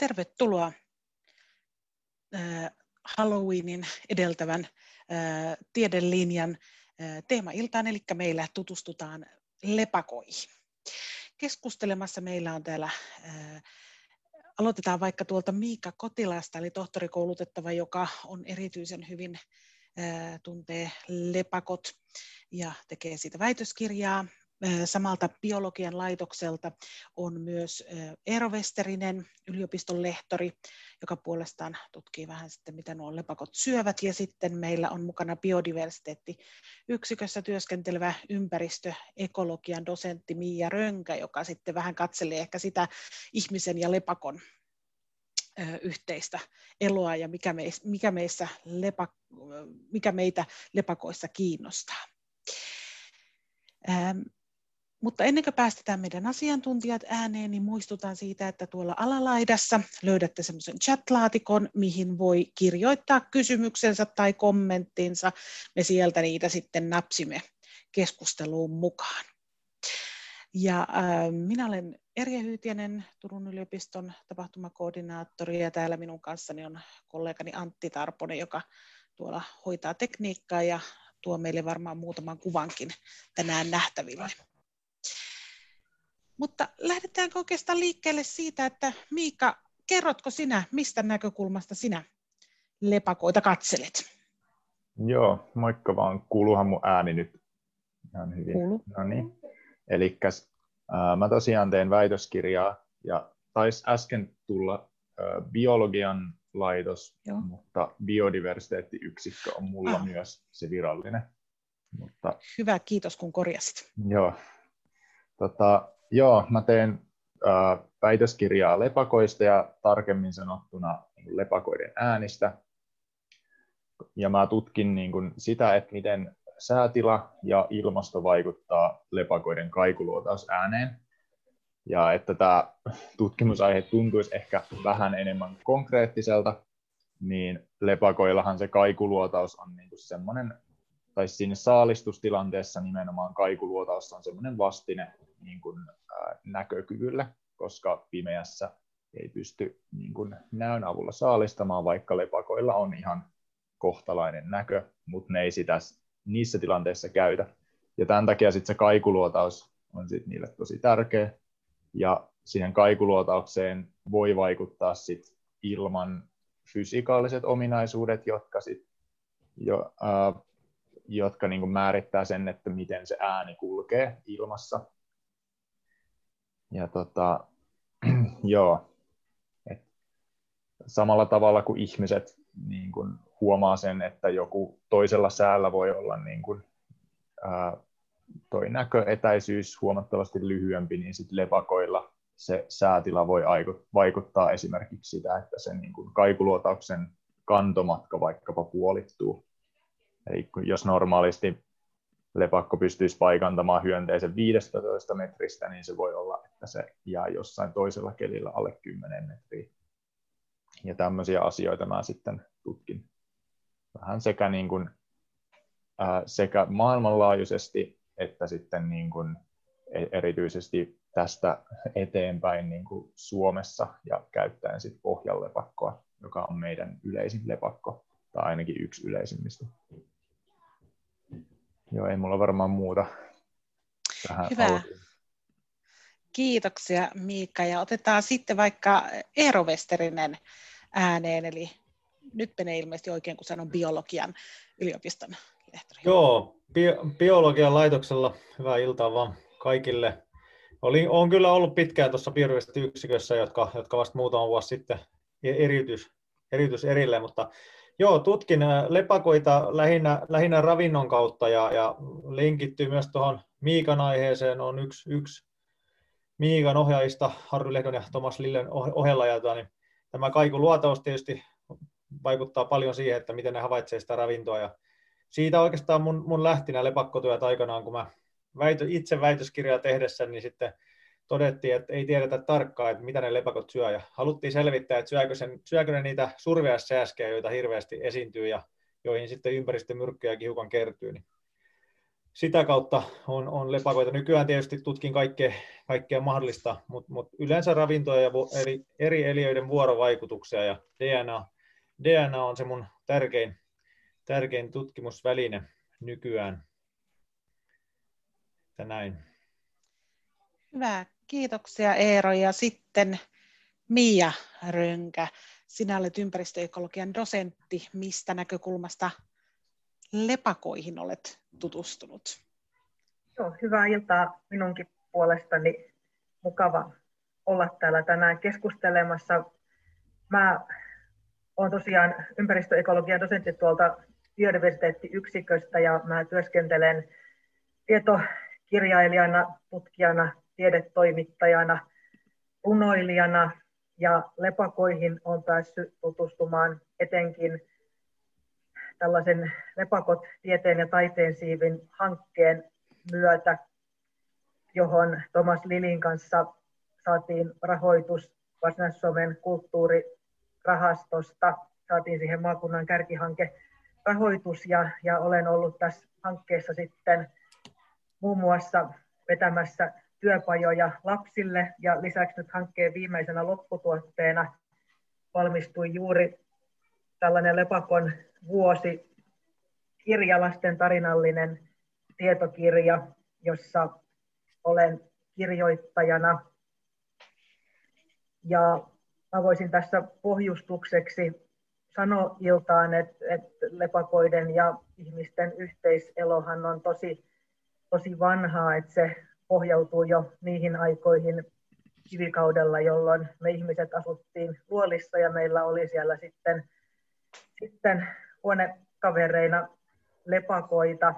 Tervetuloa Halloweenin edeltävän tiedelinjan teemailtaan, eli meillä tutustutaan lepakoihin. Keskustelemassa meillä on täällä, aloitetaan vaikka tuolta Miika Kotilasta, eli tohtorikoulutettava, joka on erityisen hyvin tuntee lepakot ja tekee siitä väitöskirjaa. Samalta biologian laitokselta on myös Eero Westerinen, yliopiston lehtori, joka puolestaan tutkii vähän sitten, mitä nuo lepakot syövät. Ja sitten meillä on mukana biodiversiteettiyksikössä työskentelevä ympäristöekologian dosentti Miia Rönkä, joka sitten vähän katselee ehkä sitä ihmisen ja lepakon yhteistä eloa ja mikä, meissä, mikä, meissä lepa, mikä meitä lepakoissa kiinnostaa. Mutta ennen kuin päästetään meidän asiantuntijat ääneen, niin muistutan siitä, että tuolla alalaidassa löydätte semmoisen chat-laatikon, mihin voi kirjoittaa kysymyksensä tai kommenttinsa. Me sieltä niitä sitten napsimme keskusteluun mukaan. Ja äh, minä olen Erja Hyytiänen, Turun yliopiston tapahtumakoordinaattori, ja täällä minun kanssani on kollegani Antti Tarponen, joka tuolla hoitaa tekniikkaa ja tuo meille varmaan muutaman kuvankin tänään nähtäville. Mutta lähdetäänkö oikeastaan liikkeelle siitä, että Miika, kerrotko sinä, mistä näkökulmasta sinä lepakoita katselet? Joo, moikka vaan. Kuuluuhan mun ääni nyt ihan hyvin. No niin. Eli äh, mä tosiaan teen väitöskirjaa ja taisi äsken tulla äh, biologian laitos, Joo. mutta biodiversiteettiyksikkö on mulla ah. myös se virallinen. Mutta... Hyvä, kiitos kun korjasit. Joo. Tota, Joo, mä teen väitöskirjaa lepakoista ja tarkemmin sanottuna lepakoiden äänistä. Ja mä tutkin niin kuin sitä, että miten säätila ja ilmasto vaikuttaa lepakoiden kaikuluotaus ääneen. Ja että tämä tutkimusaihe tuntuisi ehkä vähän enemmän konkreettiselta, niin lepakoillahan se kaikuluotaus on niin kuin semmoinen, tai siinä saalistustilanteessa nimenomaan kaikuluotaus on semmoinen vastine niin kuin näkökyvylle, koska pimeässä ei pysty niin kuin näön avulla saalistamaan, vaikka lepakoilla on ihan kohtalainen näkö, mutta ne ei sitä niissä tilanteissa käytä. Ja tämän takia sitten se kaikuluotaus on sit niille tosi tärkeä. Ja siihen kaikuluotaukseen voi vaikuttaa sit ilman fysikaaliset ominaisuudet, jotka, sit jo, äh, jotka niin kuin määrittää sen, että miten se ääni kulkee ilmassa ja tota, joo, et samalla tavalla kuin ihmiset niin kun huomaa sen, että joku toisella säällä voi olla niin kun, ää, toi näköetäisyys huomattavasti lyhyempi, niin sitten lepakoilla se säätila voi vaikuttaa esimerkiksi sitä, että se niin kun kaikuluotauksen kantomatka vaikkapa puolittuu. Eli jos normaalisti lepakko pystyisi paikantamaan hyönteisen 15 metristä, niin se voi olla, että se jää jossain toisella kelillä alle 10 metriä. Ja tämmöisiä asioita mä sitten tutkin vähän sekä, niin kuin, ää, sekä maailmanlaajuisesti että sitten niin kuin e-, erityisesti tästä eteenpäin niin kuin Suomessa ja käyttäen sitten pohjalepakkoa, joka on meidän yleisin lepakko, tai ainakin yksi yleisimmistä. Joo, ei mulla varmaan muuta tähän Hyvä. Alkuun. Kiitoksia Miikka ja otetaan sitten vaikka Eero Westerinen ääneen, eli nyt menee ilmeisesti oikein, kun sanon biologian yliopiston lehtori. Joo, bi- biologian laitoksella hyvää iltaa vaan kaikille. Oli, on kyllä ollut pitkään tuossa yksikössä, jotka, jotka vasta muutama vuosi sitten eriytys, eriytys erilleen, mutta Joo, tutkin äh, lepakoita lähinnä, lähinnä ravinnon kautta ja, ja linkittyy myös tuohon Miikan aiheeseen. On yksi, yksi Miikan ohjaajista, Harry Lehdon ja Thomas Lillen ohella. Ja, tota, niin tämä kaikuluotaus tietysti vaikuttaa paljon siihen, että miten ne havaitsee sitä ravintoa. Ja siitä oikeastaan mun, mun lähti nämä lepakkotyöt aikanaan, kun mä väitö, itse väitöskirjaa tehdessä, niin sitten todettiin, että ei tiedetä tarkkaan, että mitä ne lepakot syö. Ja haluttiin selvittää, että syökö, sen, syökö ne niitä surveassääskejä, joita hirveästi esiintyy ja joihin sitten ympäristömyrkkyjäkin hiukan kertyy. Niin sitä kautta on, on lepakoita. Nykyään tietysti tutkin kaikkea, kaikkea mahdollista, mutta mut yleensä ravintoja ja eri, eri eliöiden vuorovaikutuksia ja DNA, DNA on se mun tärkein, tärkein tutkimusväline nykyään. Että näin. Hyvä, kiitoksia Eero. Ja sitten Mia Rönkä, sinä olet ympäristöekologian dosentti. Mistä näkökulmasta lepakoihin olet tutustunut? Joo, hyvää iltaa minunkin puolestani. Mukava olla täällä tänään keskustelemassa. Mä olen tosiaan ympäristöekologian dosentti tuolta biodiversiteettiyksiköstä ja mä työskentelen tietokirjailijana, tutkijana, tiedetoimittajana, runoilijana ja lepakoihin on päässyt tutustumaan etenkin tällaisen Lepakot tieteen ja taiteen siivin hankkeen myötä, johon Thomas Lilin kanssa saatiin rahoitus Varsinais-Suomen kulttuurirahastosta, saatiin siihen maakunnan kärkihanke rahoitus ja, ja olen ollut tässä hankkeessa sitten muun muassa vetämässä työpajoja lapsille ja lisäksi nyt hankkeen viimeisenä lopputuotteena valmistui juuri tällainen Lepakon vuosi kirja, lasten tarinallinen tietokirja, jossa olen kirjoittajana. Ja mä voisin tässä pohjustukseksi sanoa iltaan, että, että lepakoiden ja ihmisten yhteiselohan on tosi, tosi vanhaa, että se pohjautuu jo niihin aikoihin kivikaudella, jolloin me ihmiset asuttiin luolissa ja meillä oli siellä sitten, sitten huonekavereina lepakoita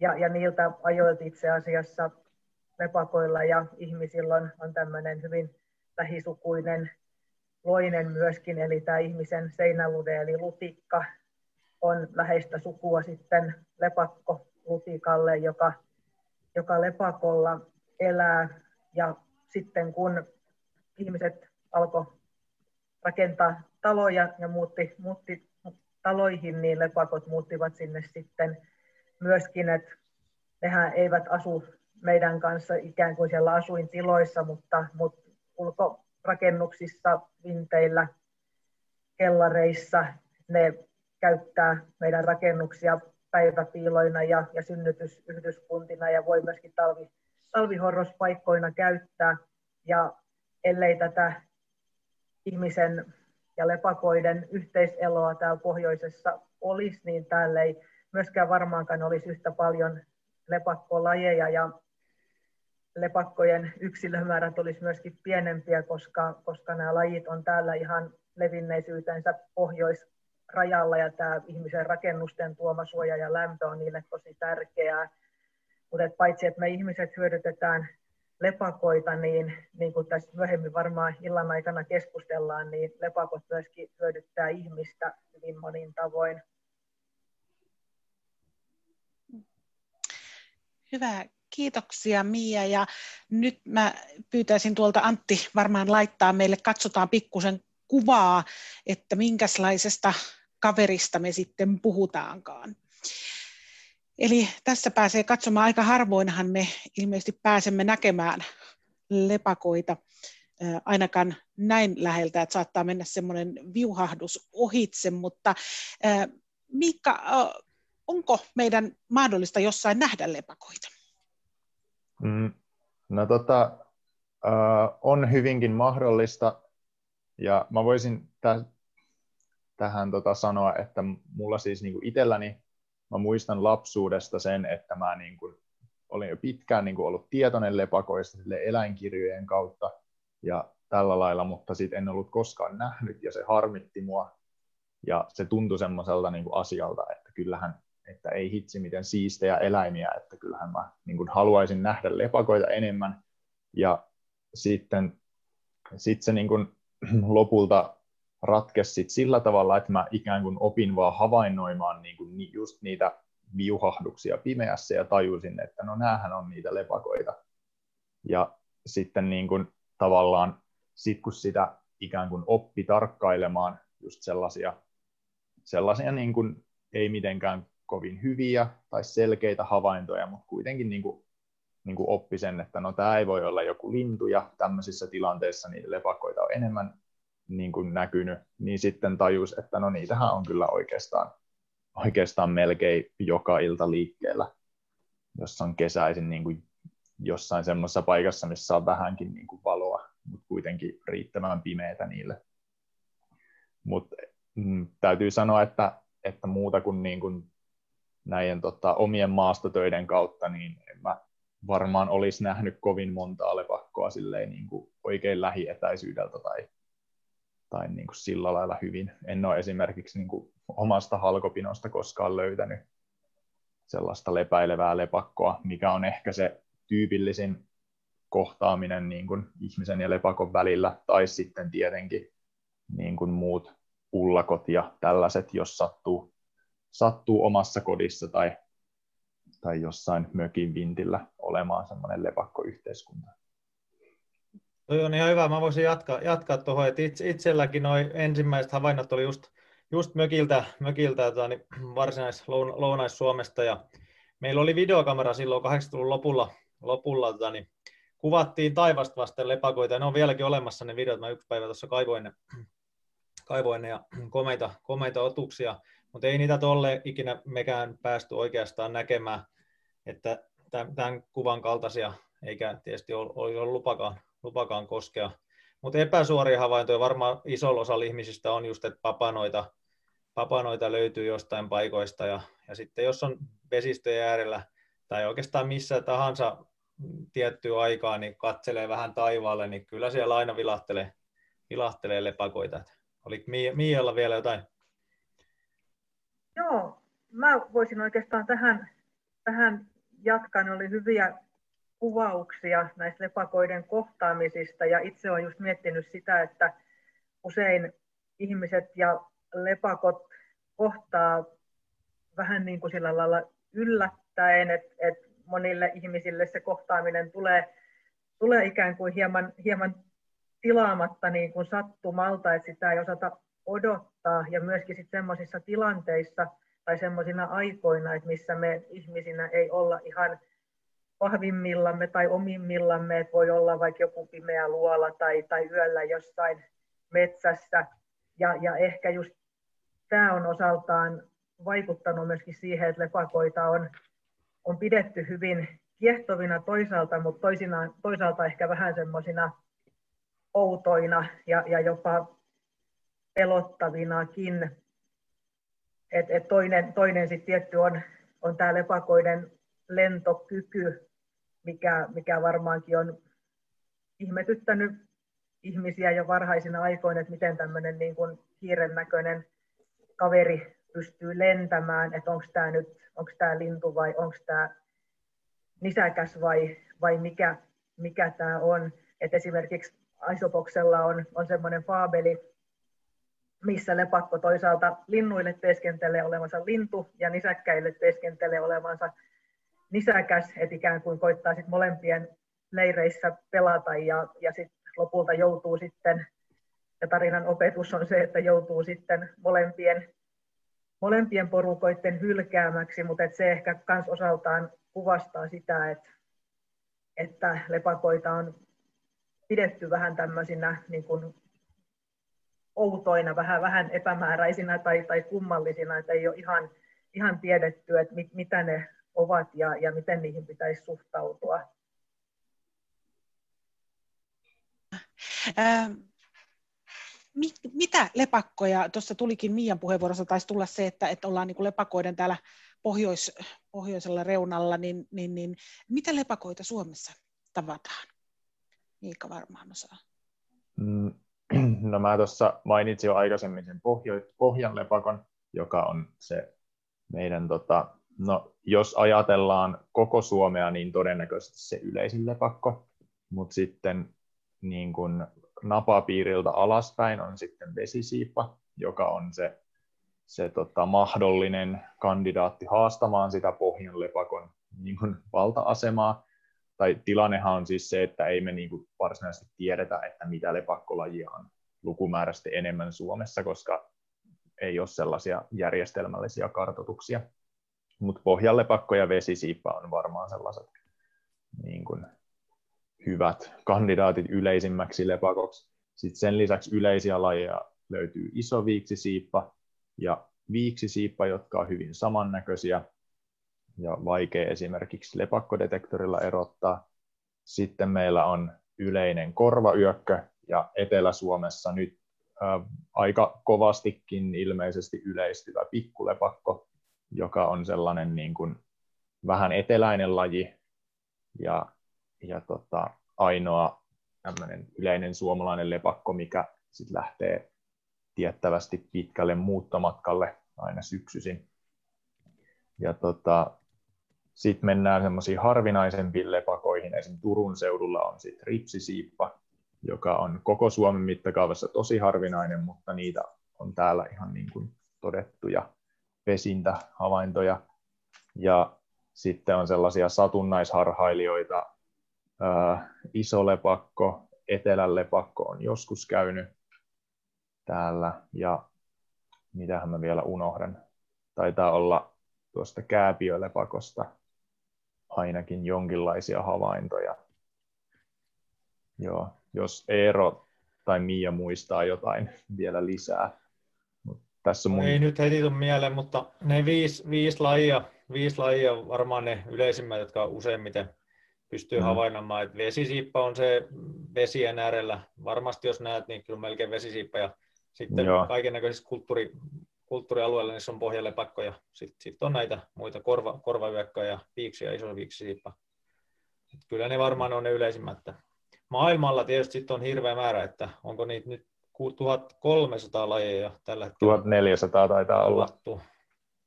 ja, ja niiltä ajoilta itse asiassa lepakoilla ja ihmisillä on, on tämmöinen hyvin lähisukuinen loinen myöskin, eli tämä ihmisen seinälude eli lutikka on läheistä sukua sitten lepakko lutikalle, joka, joka lepakolla elää ja sitten kun ihmiset alkoi rakentaa taloja ja muutti, muutti taloihin, niin lepakot muuttivat sinne sitten myöskin, että nehän eivät asu meidän kanssa ikään kuin siellä asuintiloissa, mutta, mutta ulkorakennuksissa, vinteillä, kellareissa ne käyttää meidän rakennuksia päiväpiiloina ja, ja synnytysyhdyskuntina ja voi myöskin talvi, talvihorrospaikkoina käyttää. Ja ellei tätä ihmisen ja lepakoiden yhteiseloa täällä pohjoisessa olisi, niin täällä ei myöskään varmaankaan olisi yhtä paljon lepakkolajeja ja lepakkojen yksilömäärät olisi myöskin pienempiä, koska, koska nämä lajit on täällä ihan levinneisyytensä pohjoisrajalla ja tämä ihmisen rakennusten tuoma suoja ja lämpö on niille tosi tärkeää. Mutta paitsi, että me ihmiset hyödytetään lepakoita, niin, niin kuin tässä myöhemmin varmaan illan aikana keskustellaan, niin lepakot myöskin hyödyttää ihmistä hyvin monin tavoin. Hyvä, kiitoksia Mia. Ja nyt mä pyytäisin tuolta Antti varmaan laittaa meille, katsotaan pikkusen kuvaa, että minkälaisesta kaverista me sitten puhutaankaan. Eli tässä pääsee katsomaan, aika harvoinhan me ilmeisesti pääsemme näkemään lepakoita ainakaan näin läheltä, että saattaa mennä semmoinen viuhahdus ohitse, mutta Miikka, onko meidän mahdollista jossain nähdä lepakoita? Mm, no tota, on hyvinkin mahdollista, ja mä voisin tähän tota sanoa, että mulla siis niinku itselläni mä muistan lapsuudesta sen, että mä niin kuin, olin jo pitkään niin kuin ollut tietoinen lepakoista eläinkirjojen kautta ja tällä lailla, mutta sitten en ollut koskaan nähnyt ja se harmitti mua. Ja se tuntui semmoiselta niin kuin asialta, että kyllähän, että ei hitsi miten siistejä eläimiä, että kyllähän mä niin kuin haluaisin nähdä lepakoita enemmän. Ja sitten sit se niin kuin lopulta ratkesi sillä tavalla, että mä ikään kuin opin vaan havainnoimaan niin kuin just niitä viuhahduksia pimeässä ja tajusin, että no näähän on niitä lepakoita. Ja sitten niin kuin tavallaan sit kun sitä ikään kuin oppi tarkkailemaan just sellaisia, sellaisia niin kuin ei mitenkään kovin hyviä tai selkeitä havaintoja, mutta kuitenkin niin kuin, niin kuin oppi sen, että no tämä ei voi olla joku lintu ja tämmöisissä tilanteissa niitä lepakoita on enemmän niin kuin näkynyt, niin sitten tajus, että no niitähän on kyllä oikeastaan, oikeastaan melkein joka ilta liikkeellä, jos on kesäisin niin kuin jossain semmoisessa paikassa, missä on vähänkin niin kuin valoa, mutta kuitenkin riittävän pimeätä niille. Mutta mm, täytyy sanoa, että, että muuta kuin, niin kuin näiden tota, omien maastotöiden kautta, niin en mä varmaan olisi nähnyt kovin monta lepakkoa silleen, niin kuin oikein lähietäisyydeltä tai, tai niin kuin sillä lailla hyvin. En ole esimerkiksi niin kuin omasta halkopinosta koskaan löytänyt sellaista lepäilevää lepakkoa, mikä on ehkä se tyypillisin kohtaaminen niin kuin ihmisen ja lepakon välillä, tai sitten tietenkin niin kuin muut pullakot ja tällaiset, jos sattuu, sattuu omassa kodissa tai, tai jossain mökin vintillä olemaan semmoinen lepakkoyhteiskunta. Toi on ihan hyvä. Mä voisin jatkaa, jatkaa tuohon, että itse, itselläkin noin ensimmäiset havainnot oli just, just mökiltä, mökiltä tota, niin varsinais Lounais-Suomesta. Ja meillä oli videokamera silloin 80-luvun lopulla, lopulla tota, niin kuvattiin taivasta vasten lepakoita, ja ne on vieläkin olemassa ne videot, mä yksi päivä tuossa kaivoin ne, kaivoin ne ja komeita, komeita otuksia, mutta ei niitä tolle ikinä mekään päästy oikeastaan näkemään, että tämän kuvan kaltaisia, eikä tietysti ole, ole lupakaan, lupakaan koskea. Mutta epäsuoria havaintoja varmaan isolla osalla ihmisistä on just, että papanoita, papanoita löytyy jostain paikoista, ja, ja sitten jos on vesistöjen äärellä tai oikeastaan missä tahansa tiettyä aikaa, niin katselee vähän taivaalle, niin kyllä siellä aina vilahtelee, vilahtelee lepakoita. Oliko Miialla vielä jotain? Joo, mä voisin oikeastaan tähän, tähän jatkaa. Ne oli hyviä kuvauksia näistä lepakoiden kohtaamisista. Ja itse olen just miettinyt sitä, että usein ihmiset ja lepakot kohtaa vähän niin kuin sillä lailla yllättäen, että, että monille ihmisille se kohtaaminen tulee, tulee ikään kuin hieman, hieman tilaamatta niin kuin sattumalta, että sitä ei osata odottaa. Ja myöskin sitten semmoisissa tilanteissa tai semmoisina aikoina, että missä me ihmisinä ei olla ihan vahvimmillamme tai omimmillamme, että voi olla vaikka joku pimeä luola tai, tai yöllä jossain metsässä. Ja, ja ehkä just tämä on osaltaan vaikuttanut myöskin siihen, että lepakoita on on pidetty hyvin kiehtovina toisaalta, mutta toisinaan, toisaalta ehkä vähän semmoisina outoina ja, ja jopa pelottavinakin. Et, et toinen toinen sitten tietty on, on tämä lepakoiden lentokyky, mikä, mikä varmaankin on ihmetyttänyt ihmisiä jo varhaisina aikoina, että miten tämmöinen niin kuin hiiren näköinen kaveri pystyy lentämään, että onko tämä nyt onko tämä lintu vai onko tämä nisäkäs vai, vai mikä, mikä tämä on. Et esimerkiksi Aisopoksella on, on semmoinen faabeli, missä lepakko toisaalta linnuille teeskentelee olevansa lintu ja nisäkkäille teeskentelee olevansa nisäkäs, että ikään kuin koittaa sit molempien leireissä pelata ja, ja sit lopulta joutuu sitten, ja tarinan opetus on se, että joutuu sitten molempien molempien porukoiden hylkäämäksi, mutta et se ehkä myös osaltaan kuvastaa sitä, että, että lepakoita on pidetty vähän tämmöisinä niin kuin outoina, vähän, vähän epämääräisinä tai, tai kummallisina, että ei ole ihan, ihan tiedetty, että mit, mitä ne ovat ja, ja miten niihin pitäisi suhtautua. Ähm mit, mitä lepakkoja, tuossa tulikin Miian puheenvuorossa, taisi tulla se, että, että ollaan niin kuin lepakoiden täällä pohjois, pohjoisella reunalla, niin, niin, niin mitä lepakoita Suomessa tavataan? Miika varmaan osaa. Mm, no mä tuossa mainitsin jo aikaisemmin sen pohjan lepakon, joka on se meidän, tota, no jos ajatellaan koko Suomea, niin todennäköisesti se yleisin lepakko, mutta sitten niin kun napapiiriltä alaspäin on sitten vesisiippa, joka on se, se tota, mahdollinen kandidaatti haastamaan sitä pohjanlepakon niin kuin valta-asemaa. Tai tilannehan on siis se, että ei me niin varsinaisesti tiedetä, että mitä lepakkolajia on lukumääräisesti enemmän Suomessa, koska ei ole sellaisia järjestelmällisiä kartoituksia. Mutta pohjallepakko ja vesisiippa on varmaan sellaiset niin kuin, hyvät kandidaatit yleisimmäksi lepakoksi. Sitten sen lisäksi yleisiä lajeja löytyy iso viiksisiippa ja viiksisiippa, jotka on hyvin samannäköisiä ja vaikea esimerkiksi lepakkodetektorilla erottaa. Sitten meillä on yleinen korvayökkö ja Etelä-Suomessa nyt aika kovastikin ilmeisesti yleistyvä pikkulepakko, joka on sellainen niin kuin vähän eteläinen laji ja, ja tota, ainoa yleinen suomalainen lepakko, mikä sit lähtee tiettävästi pitkälle muuttomatkalle aina syksyisin. Ja tota, sitten mennään semmoisiin harvinaisempiin lepakoihin. Esimerkiksi Turun seudulla on sitten ripsisiippa, joka on koko Suomen mittakaavassa tosi harvinainen, mutta niitä on täällä ihan niin kuin todettuja pesintähavaintoja. Ja sitten on sellaisia satunnaisharhailijoita, iso lepakko, lepakko on joskus käynyt täällä ja mitähän mä vielä unohdan. Taitaa olla tuosta kääpiölepakosta ainakin jonkinlaisia havaintoja. Joo, jos Eero tai Mia muistaa jotain vielä lisää. Tässä mun... Ei nyt heti tule mieleen, mutta ne viisi, viisi, lajia, viisi lajia varmaan ne yleisimmät, jotka useimmiten pystyy mm. havainnoimaan. että vesisiippa on se vesien äärellä. Varmasti jos näet, niin kyllä melkein vesisiippa. Ja sitten kaiken näköisissä kulttuuri, kulttuurialueilla niissä on pohjalepakko ja sitten sit on näitä muita korva, korvayökköjä ja viiksiä, iso viiksisiippa. Kyllä ne varmaan on ne yleisimmät. Maailmalla tietysti sit on hirveä määrä, että onko niitä nyt 1300 lajeja tällä hetkellä. 1400 taitaa olla.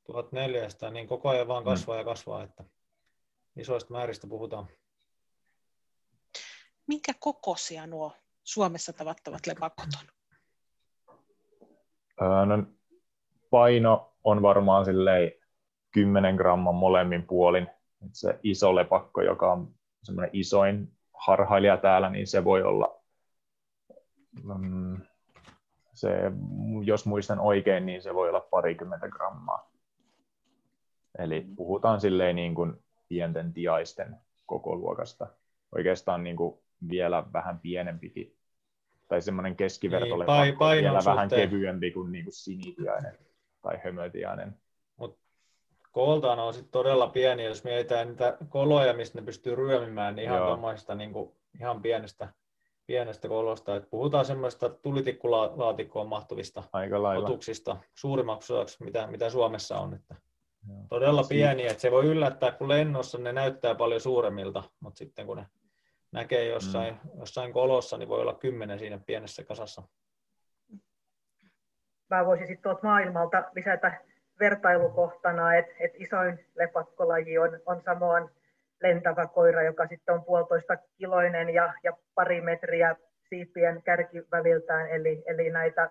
1400, niin koko ajan vaan kasvaa mm. ja kasvaa, että isoista määristä puhutaan. Minkä kokoisia nuo Suomessa tavattavat lepakot on? no, paino on varmaan silleen 10 gramman molemmin puolin. Et se iso lepakko, joka on semmoinen isoin harhailija täällä, niin se voi olla, mm, se, jos muistan oikein, niin se voi olla parikymmentä grammaa. Eli puhutaan silleen niin kuin pienten tiaisten koko luokasta. Oikeastaan niin kuin vielä vähän pienempikin. Tai semmoinen keskivertolepakko niin, vielä vähän kevyempi kuin, niin kuin sinitiainen tai hömötiainen. Mut kooltaan on sit todella pieni, jos mietitään niitä koloja, mistä ne pystyy ryömimään, niin ihan tuommoista niin kuin, ihan pienestä, pienestä kolosta. Et puhutaan semmoista tulitikkulaatikkoon mahtuvista Aika otuksista suurimmaksi osaksi, mitä, mitä Suomessa on. Että Joo. Todella pieni, että se voi yllättää, kun lennossa ne näyttää paljon suuremmilta, mutta sitten kun ne näkee jossain, mm. jossain kolossa, niin voi olla kymmenen siinä pienessä kasassa mä voisin sitten tuolta maailmalta lisätä vertailukohtana, että et isoin lepakkolaji on, on samoin lentävä koira, joka sitten on puolitoista kiloinen ja, ja pari metriä siipien kärkiväliltään, eli, eli näitä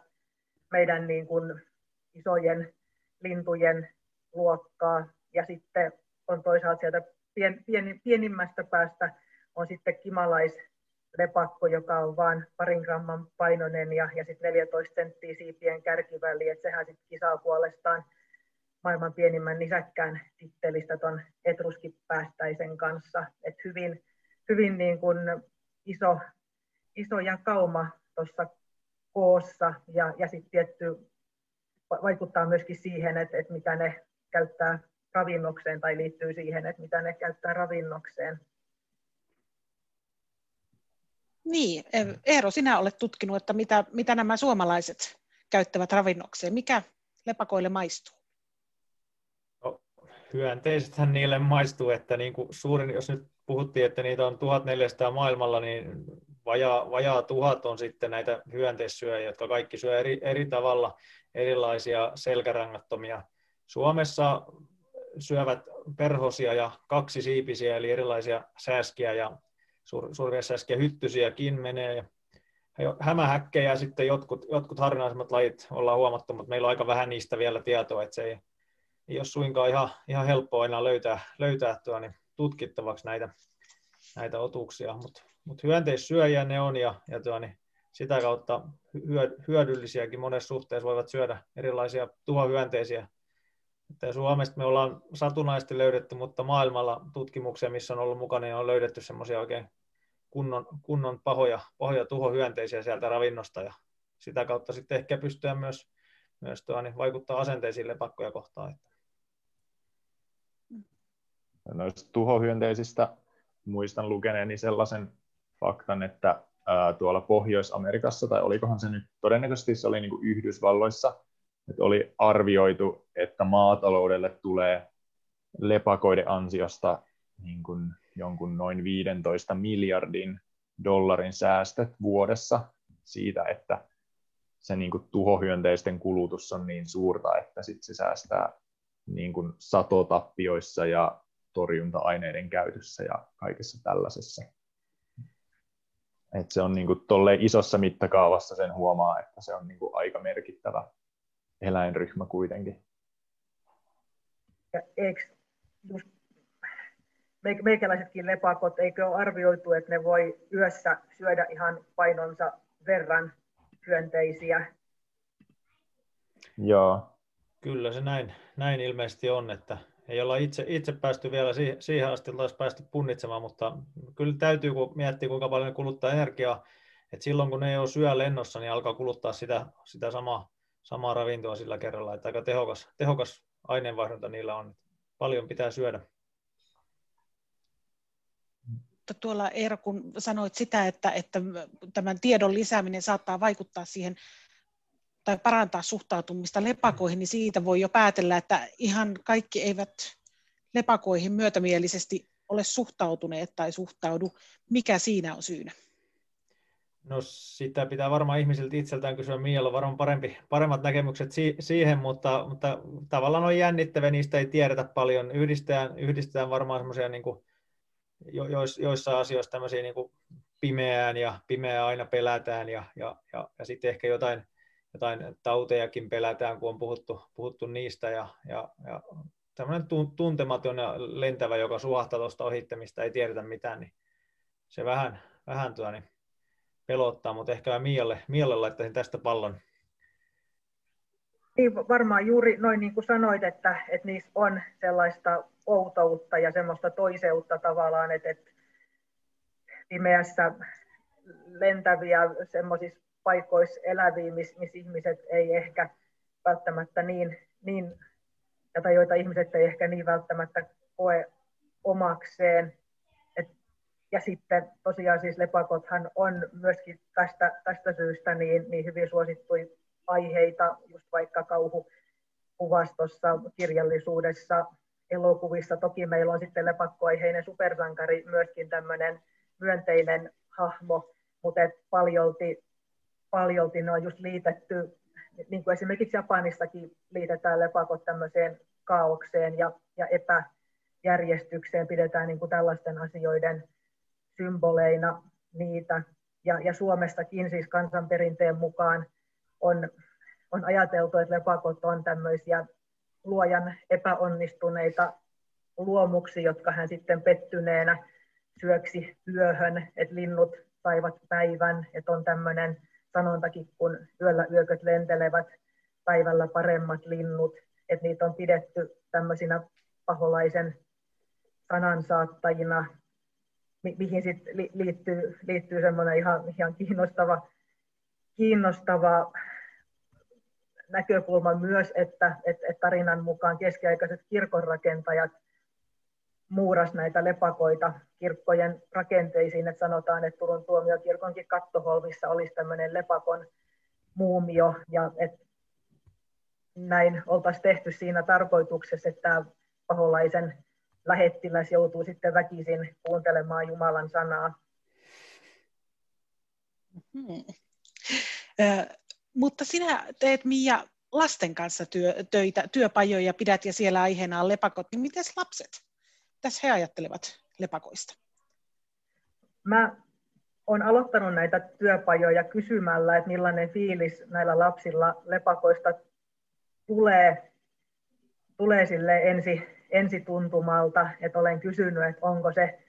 meidän niin kuin isojen lintujen luokkaa. Ja sitten on toisaalta sieltä pien, pieni, pienimmästä päästä on sitten kimalais lepakko, joka on vain parin gramman painoinen ja, ja sitten 14 senttiä siipien kärkiväli, että sehän sitten kisaa puolestaan maailman pienimmän nisäkkään tittelistä tuon etruskipäästäisen kanssa. Et hyvin hyvin niin kuin iso, iso jakauma tuossa koossa ja, ja sitten tietty vaikuttaa myöskin siihen, että, että mitä ne käyttää ravinnokseen tai liittyy siihen, että mitä ne käyttää ravinnokseen. Niin, e, Eero, sinä olet tutkinut, että mitä, mitä nämä suomalaiset käyttävät ravinnokseen. Mikä lepakoille maistuu? Hyönteisethän niille maistuu, että niin kuin suurin, jos nyt puhuttiin, että niitä on 1400 maailmalla, niin vajaa, vajaa tuhat on sitten näitä hyönteissyöjiä, jotka kaikki syö eri, eri tavalla erilaisia selkärangattomia. Suomessa syövät perhosia ja kaksi siipisiä, eli erilaisia sääskiä ja sur, suuria säskiä, hyttysiäkin menee. Hämähäkkejä ja sitten jotkut, jotkut harvinaisemmat lajit ollaan huomattu, mutta meillä on aika vähän niistä vielä tietoa, että se ei, ei ole suinkaan ihan, ihan helppoa enää löytää, löytää tuo, niin tutkittavaksi näitä, näitä otuksia, mutta mut hyönteissyöjiä ne on ja, ja tuo, niin sitä kautta hyödyllisiäkin monessa suhteessa voivat syödä erilaisia tuhohyönteisiä Että Suomesta me ollaan satunnaisesti löydetty, mutta maailmalla tutkimuksia, missä on ollut mukana, niin on löydetty semmoisia oikein kunnon, kunnon pahoja, pahoja tuhohyönteisiä sieltä ravinnosta ja sitä kautta sitten ehkä pystyä myös, myös tuo, niin vaikuttaa asenteisiin lepakkoja kohtaan. Noista tuhohyönteisistä muistan lukeneeni sellaisen faktan, että ää, tuolla Pohjois-Amerikassa, tai olikohan se nyt, todennäköisesti se oli niin kuin Yhdysvalloissa, että oli arvioitu, että maataloudelle tulee lepakoiden ansiosta niin kuin jonkun noin 15 miljardin dollarin säästöt vuodessa siitä, että se niin kuin tuhohyönteisten kulutus on niin suurta, että sit se säästää niin kuin satotappioissa ja torjunta-aineiden käytössä ja kaikessa tällaisessa. Et se on niin kuin isossa mittakaavassa sen huomaa, että se on niin kuin aika merkittävä eläinryhmä kuitenkin. Ja eikö just meikäläisetkin lepakot, eikö ole arvioitu, että ne voi yössä syödä ihan painonsa verran hyönteisiä? Joo. Kyllä se näin, näin ilmeisesti on, että ei olla itse, itse päästy vielä siihen, siihen asti, että olisi päästy punnitsemaan, mutta kyllä täytyy, kun miettii kuinka paljon ne kuluttaa energiaa, että silloin kun ne ei ole syö lennossa, niin alkaa kuluttaa sitä, sitä samaa, samaa ravintoa sillä kerralla, että aika tehokas, tehokas aineenvaihdunta niillä on. Paljon pitää syödä. Tuolla Eero, kun sanoit sitä, että, että tämän tiedon lisääminen saattaa vaikuttaa siihen tai parantaa suhtautumista lepakoihin, niin siitä voi jo päätellä, että ihan kaikki eivät lepakoihin myötämielisesti ole suhtautuneet tai suhtaudu. Mikä siinä on syynä? No sitä pitää varmaan ihmisiltä itseltään kysyä, Mialla on varmaan parempi, paremmat näkemykset si- siihen, mutta, mutta tavallaan on jännittävä, niistä ei tiedetä paljon. Yhdistetään, yhdistetään varmaan semmoisia niin jo, jois, joissa asioissa tämmöisiä niin pimeään ja pimeää aina pelätään ja, ja, ja, ja sitten ehkä jotain, jotain tautejakin pelätään, kun on puhuttu, puhuttu niistä ja, ja, ja tämmöinen tuntematon ja lentävä, joka suhahtaa tuosta ohittamista, ei tiedetä mitään, niin se vähän, vähän tuota, niin pelottaa, mutta ehkä Mialle, Mialle laittaisin tästä pallon. Niin, varmaan juuri noin niin kuin sanoit, että, että niissä on sellaista outoutta ja semmoista toiseutta tavallaan, että, että pimeässä lentäviä semmoisissa paikoissa eläviä, missä miss ihmiset ei ehkä välttämättä niin, niin, tai joita ihmiset ei ehkä niin välttämättä koe omakseen. Et, ja sitten tosiaan siis lepakothan on myöskin tästä, tästä syystä niin, niin hyvin suosittuja aiheita, just vaikka kauhukuvastossa, kirjallisuudessa, elokuvissa. Toki meillä on sitten lepakkoaiheinen supersankari, myöskin tämmöinen myönteinen hahmo, mutta paljolti, paljolti ne on just liitetty, niin kuin esimerkiksi Japanissakin liitetään lepakot tämmöiseen kaaukseen ja, ja epäjärjestykseen, pidetään niin kuin tällaisten asioiden symboleina niitä. Ja, ja Suomestakin siis kansanperinteen mukaan on, on ajateltu, että lepakot on tämmöisiä luojan epäonnistuneita luomuksia, jotka hän sitten pettyneenä syöksi yöhön, että linnut saivat päivän, että on tämmöinen sanontakin, kun yöllä yököt lentelevät, päivällä paremmat linnut, että niitä on pidetty tämmöisinä paholaisen sanansaattajina, mi- mihin sitten liittyy, liittyy semmoinen ihan, ihan kiinnostava, kiinnostava näkökulma myös, että, että, että tarinan mukaan keskiaikaiset kirkonrakentajat muuras näitä lepakoita kirkkojen rakenteisiin, että sanotaan, että Turun tuomiokirkonkin kattoholvissa olisi tämmöinen lepakon muumio, ja että näin oltaisiin tehty siinä tarkoituksessa, että tämä paholaisen lähettiläs joutuu sitten väkisin kuuntelemaan Jumalan sanaa. Hmm. Mutta sinä teet Mia lasten kanssa työ, töitä, työpajoja, pidät ja siellä aiheena on lepakot, niin miten lapset? Tässä he ajattelevat lepakoista? Mä olen aloittanut näitä työpajoja kysymällä, että millainen fiilis näillä lapsilla lepakoista tulee, tulee sille ensi, ensituntumalta, että olen kysynyt, että onko se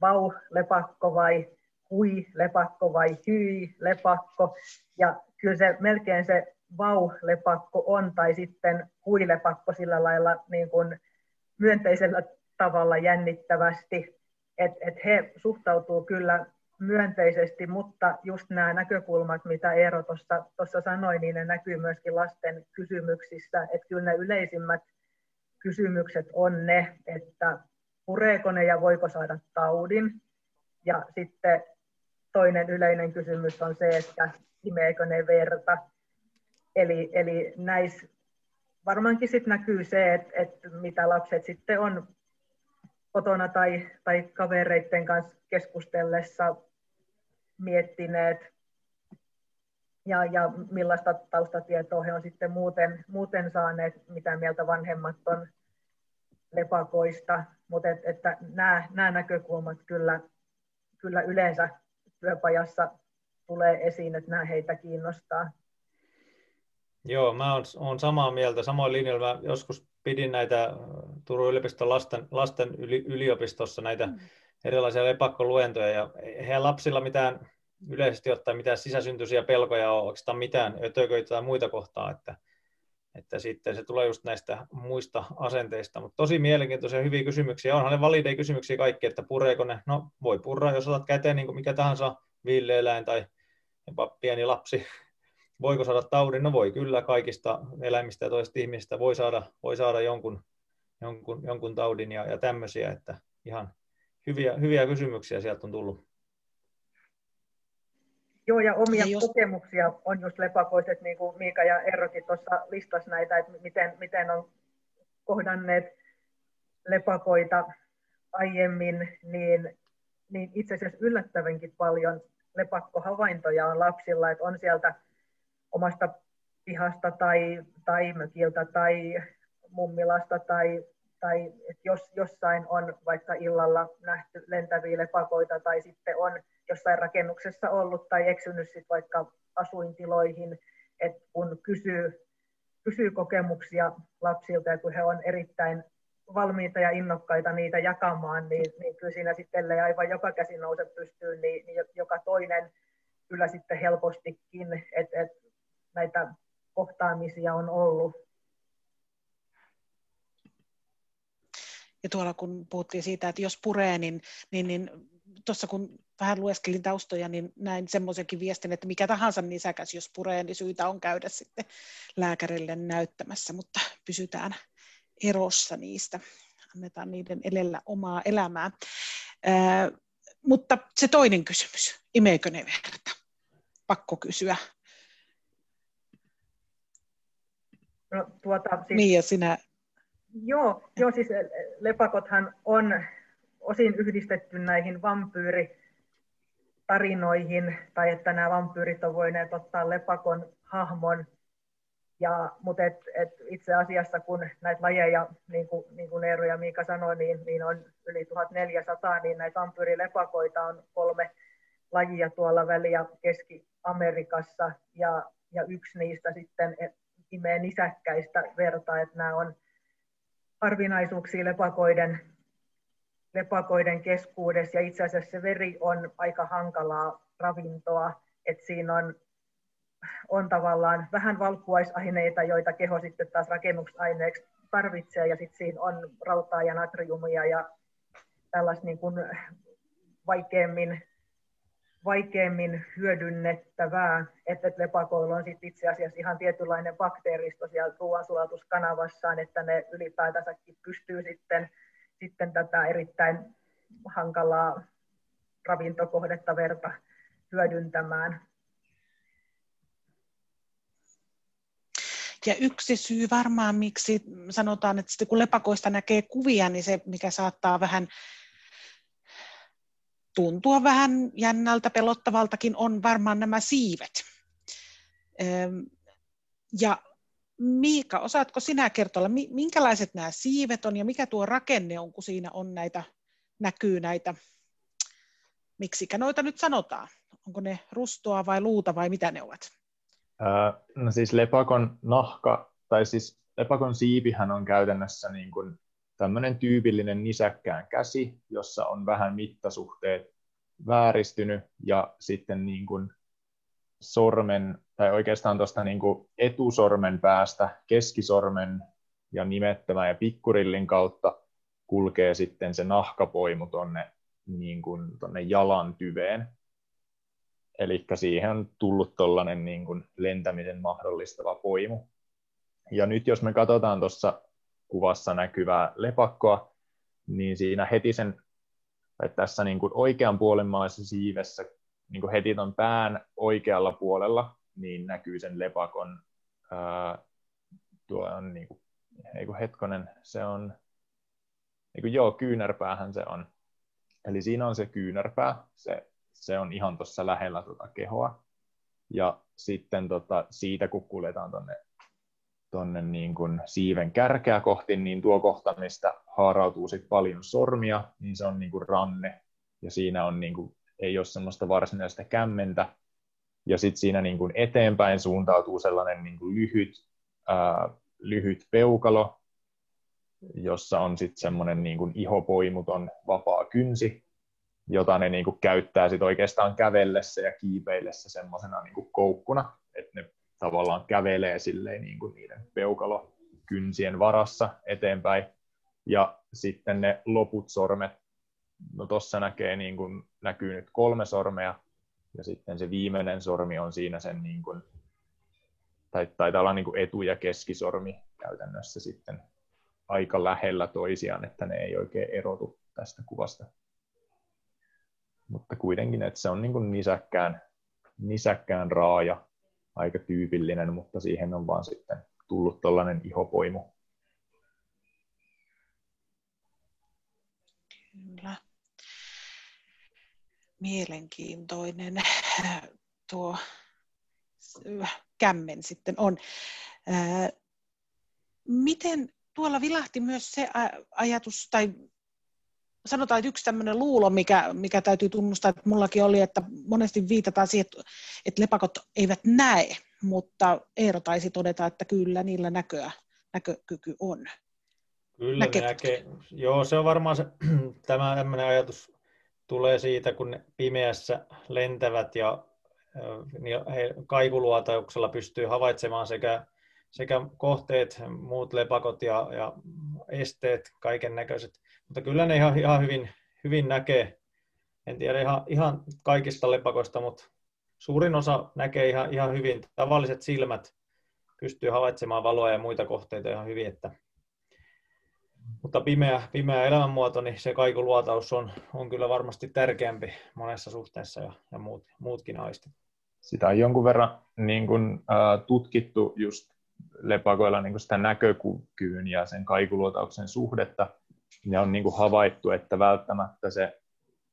vau-lepakko vai hui lepakko vai hyi lepakko. Ja kyllä se melkein se vau-lepakko on, tai sitten huilepakko sillä lailla niin kuin myönteisellä tavalla jännittävästi, että et he suhtautuu kyllä myönteisesti, mutta just nämä näkökulmat, mitä Eero tuossa sanoi, niin ne näkyy myöskin lasten kysymyksissä, että kyllä ne yleisimmät kysymykset on ne, että pureeko ne ja voiko saada taudin, ja sitten toinen yleinen kysymys on se, että imeekö ne verta. Eli, eli näissä varmaankin sit näkyy se, että, että mitä lapset sitten on kotona tai, tai kavereiden kanssa keskustellessa miettineet ja, ja millaista taustatietoa he on sitten muuten, muuten saaneet, mitä mieltä vanhemmat on lepakoista, mutta et, että nämä, nämä näkökulmat kyllä, kyllä yleensä työpajassa tulee esiin, että nämä heitä kiinnostaa. Joo, mä oon, oon samaa mieltä. Samoin linjalla mä joskus pidin näitä Turun yliopiston lasten, lasten yli, yliopistossa näitä mm. erilaisia lepakkoluentoja, ja eihän lapsilla mitään yleisesti ottaen mitään sisäsyntyisiä pelkoja ole oikeastaan mitään ötököitä tai muita kohtaa, että, että sitten se tulee just näistä muista asenteista. Mutta tosi mielenkiintoisia hyviä kysymyksiä. Onhan ne valideja kysymyksiä kaikki, että pureeko ne? No voi purra, jos otat käteen niin kuin mikä tahansa villeeläin tai jopa pieni lapsi. Voiko saada taudin? No voi kyllä kaikista eläimistä ja toisista ihmisistä voi saada, voi saada jonkun, jonkun, jonkun taudin ja, ja tämmöisiä, että ihan hyviä, hyviä kysymyksiä sieltä on tullut. Joo, ja omia ja jos... kokemuksia on just lepakoiset, niin kuin Miika ja Errokin tuossa listas näitä, että miten, miten on kohdanneet lepakoita aiemmin, niin, niin itse asiassa yllättävänkin paljon lepakkohavaintoja on lapsilla, että on sieltä omasta pihasta tai, tai mökiltä tai mummilasta tai, tai että jos jossain on vaikka illalla nähty lentäviä lepakoita tai sitten on jossain rakennuksessa ollut tai eksynyt sit vaikka asuintiloihin, että kun kysyy, kysyy kokemuksia lapsilta ja kun he on erittäin valmiita ja innokkaita niitä jakamaan, niin, niin kyllä siinä sitten aivan joka käsi nouse pystyyn, niin, niin joka toinen kyllä sitten helpostikin, että et näitä kohtaamisia on ollut. Ja tuolla kun puhuttiin siitä, että jos puree, niin, niin, niin tuossa kun vähän lueskelin taustoja, niin näin semmoisenkin viestin, että mikä tahansa nisäkäs, jos puree, niin syytä on käydä sitten lääkärille näyttämässä, mutta pysytään erossa niistä, annetaan niiden elellä omaa elämää. Ää, mutta se toinen kysymys, imeekö ne verta? Pakko kysyä. No, tuota, siis, Mia, sinä... Joo, joo, siis lepakothan on osin yhdistetty näihin vampyyritarinoihin, tai että nämä vampyyrit on voineet ottaa lepakon hahmon. Ja, mutta et, et itse asiassa, kun näitä lajeja, niin kuin, niin kuin Eero ja Miika sanoi, niin, niin on yli 1400, niin näitä vampyyrilepakoita on kolme lajia tuolla Väli- ja Keski-Amerikassa, ja, ja yksi niistä sitten imee nisäkkäistä verta, että nämä on harvinaisuuksia lepakoiden lepakoiden keskuudessa. Ja itse asiassa se veri on aika hankalaa ravintoa, että siinä on, on tavallaan vähän valkuaisaineita, joita keho sitten taas rakennusaineeksi tarvitsee. Ja sitten siinä on rautaa ja natriumia ja tällaista niin kuin vaikeammin, vaikeammin hyödynnettävää, että lepakoilla on sitten itse asiassa ihan tietynlainen bakteeristo siellä ruoansulatuskanavassaan, että ne ylipäätänsäkin pystyy sitten sitten tätä erittäin hankalaa ravintokohdetta verta hyödyntämään. Ja yksi syy varmaan, miksi sanotaan, että kun lepakoista näkee kuvia, niin se, mikä saattaa vähän tuntua vähän jännältä, pelottavaltakin, on varmaan nämä siivet. Ja Miika, osaatko sinä kertoa, minkälaiset nämä siivet on ja mikä tuo rakenne on, kun siinä on näitä, näkyy näitä, miksikä noita nyt sanotaan? Onko ne rustoa vai luuta vai mitä ne ovat? No siis lepakon nahka, tai siis lepakon siivihän on käytännössä niin kuin tämmöinen tyypillinen nisäkkään käsi, jossa on vähän mittasuhteet vääristynyt ja sitten niin kuin sormen, tai oikeastaan tuosta niin etusormen päästä keskisormen ja nimettömän ja pikkurillin kautta kulkee sitten se nahkapoimu tuonne niin kuin, jalan tyveen. Eli siihen on tullut tuollainen niin kuin lentämisen mahdollistava poimu. Ja nyt jos me katsotaan tuossa kuvassa näkyvää lepakkoa, niin siinä heti sen, että tässä niin kuin oikeanpuolimmaisessa siivessä niin kuin heti ton pään oikealla puolella, niin näkyy sen lepakon, ää, tuo on niin kuin, ei kun hetkonen, se on, niin kuin, joo, kyynärpäähän se on. Eli siinä on se kyynärpää, se, se on ihan tuossa lähellä tuota kehoa. Ja sitten tota, siitä, kun kuljetaan tuonne tonne niin kuin siiven kärkeä kohti, niin tuo kohta, mistä haarautuu sit paljon sormia, niin se on niin kuin ranne, ja siinä on niin kuin, ei ole semmoista varsinaista kämmentä, ja sitten siinä niin kuin eteenpäin suuntautuu sellainen niin kuin lyhyt, ää, lyhyt peukalo, jossa on sitten semmoinen niin kuin ihopoimuton vapaa kynsi, jota ne niin kuin käyttää sit oikeastaan kävellessä ja kiipeillessä semmoisena niin kuin koukkuna, että ne tavallaan kävelee silleen niin kuin niiden peukalokynsien varassa eteenpäin. Ja sitten ne loput sormet, no tuossa näkee niin kuin, näkyy nyt kolme sormea, ja sitten se viimeinen sormi on siinä sen niin kuin, tai taitaa olla niin kuin etu- ja keskisormi käytännössä sitten aika lähellä toisiaan, että ne ei oikein erotu tästä kuvasta. Mutta kuitenkin, että se on niin kuin nisäkkään, nisäkkään raaja aika tyypillinen, mutta siihen on vaan sitten tullut tällainen ihopoimu. Kyllä. Mielenkiintoinen tuo kämmen sitten on. Miten tuolla vilahti myös se ajatus, tai sanotaan, että yksi tämmöinen luulo, mikä, mikä täytyy tunnustaa, että mullakin oli, että monesti viitataan siihen, että, että lepakot eivät näe, mutta Eero taisi todeta, että kyllä niillä näköä, näkökyky on. Kyllä näkee. Joo, se on varmaan se, tämä tämmöinen ajatus tulee siitä, kun ne pimeässä lentävät ja niin he kaikuluotauksella pystyy havaitsemaan sekä, sekä kohteet, muut lepakot ja, ja esteet, kaiken näköiset mutta kyllä ne ihan, ihan hyvin, hyvin näkee. En tiedä ihan, ihan kaikista lepakoista, mutta suurin osa näkee ihan, ihan hyvin. Tavalliset silmät pystyy havaitsemaan valoa ja muita kohteita ihan hyvin. Että... Mutta pimeä, pimeä elämänmuoto, niin se kaikuluotaus on, on kyllä varmasti tärkeämpi monessa suhteessa ja, ja muut, muutkin aistit. Sitä on jonkun verran niin kuin, äh, tutkittu just lepakoilla niin kuin sitä näkökyvyn ja sen kaikuluotauksen suhdetta ja on niin kuin havaittu, että välttämättä se,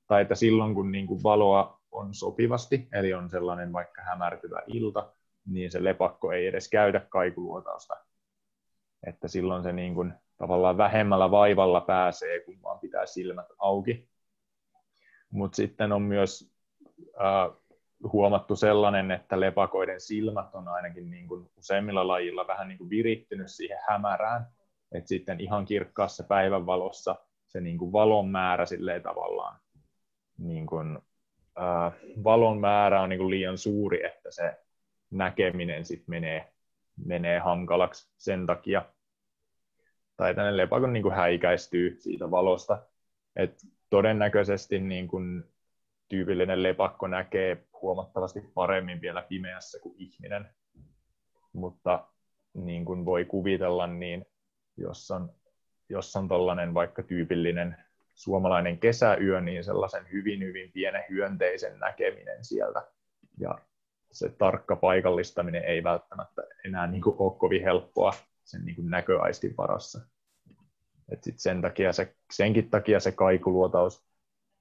tai että silloin kun niin kuin valoa on sopivasti, eli on sellainen vaikka hämärtyvä ilta, niin se lepakko ei edes käytä kaikuluotausta. Että silloin se niin kuin tavallaan vähemmällä vaivalla pääsee, kun vaan pitää silmät auki. Mutta sitten on myös äh, huomattu sellainen, että lepakoiden silmät on ainakin niin kuin useimmilla lajilla vähän niin kuin virittynyt siihen hämärään, että sitten ihan kirkkaassa päivänvalossa se niin kuin valon määrä silleen tavallaan, niin kuin, äh, valon määrä on niin kuin liian suuri, että se näkeminen sitten menee, menee hankalaksi sen takia. Tai tänne lepakon niin kuin häikäistyy siitä valosta. Et todennäköisesti niin kuin tyypillinen lepakko näkee huomattavasti paremmin vielä pimeässä kuin ihminen. Mutta niin kuin voi kuvitella, niin jos on, jos on tollainen vaikka tyypillinen suomalainen kesäyö, niin sellaisen hyvin, hyvin pienen hyönteisen näkeminen sieltä. Ja se tarkka paikallistaminen ei välttämättä enää niin kuin ole kovin helppoa sen niin kuin näköaistin varassa. Et sit sen takia se, senkin takia se kaikuluotaus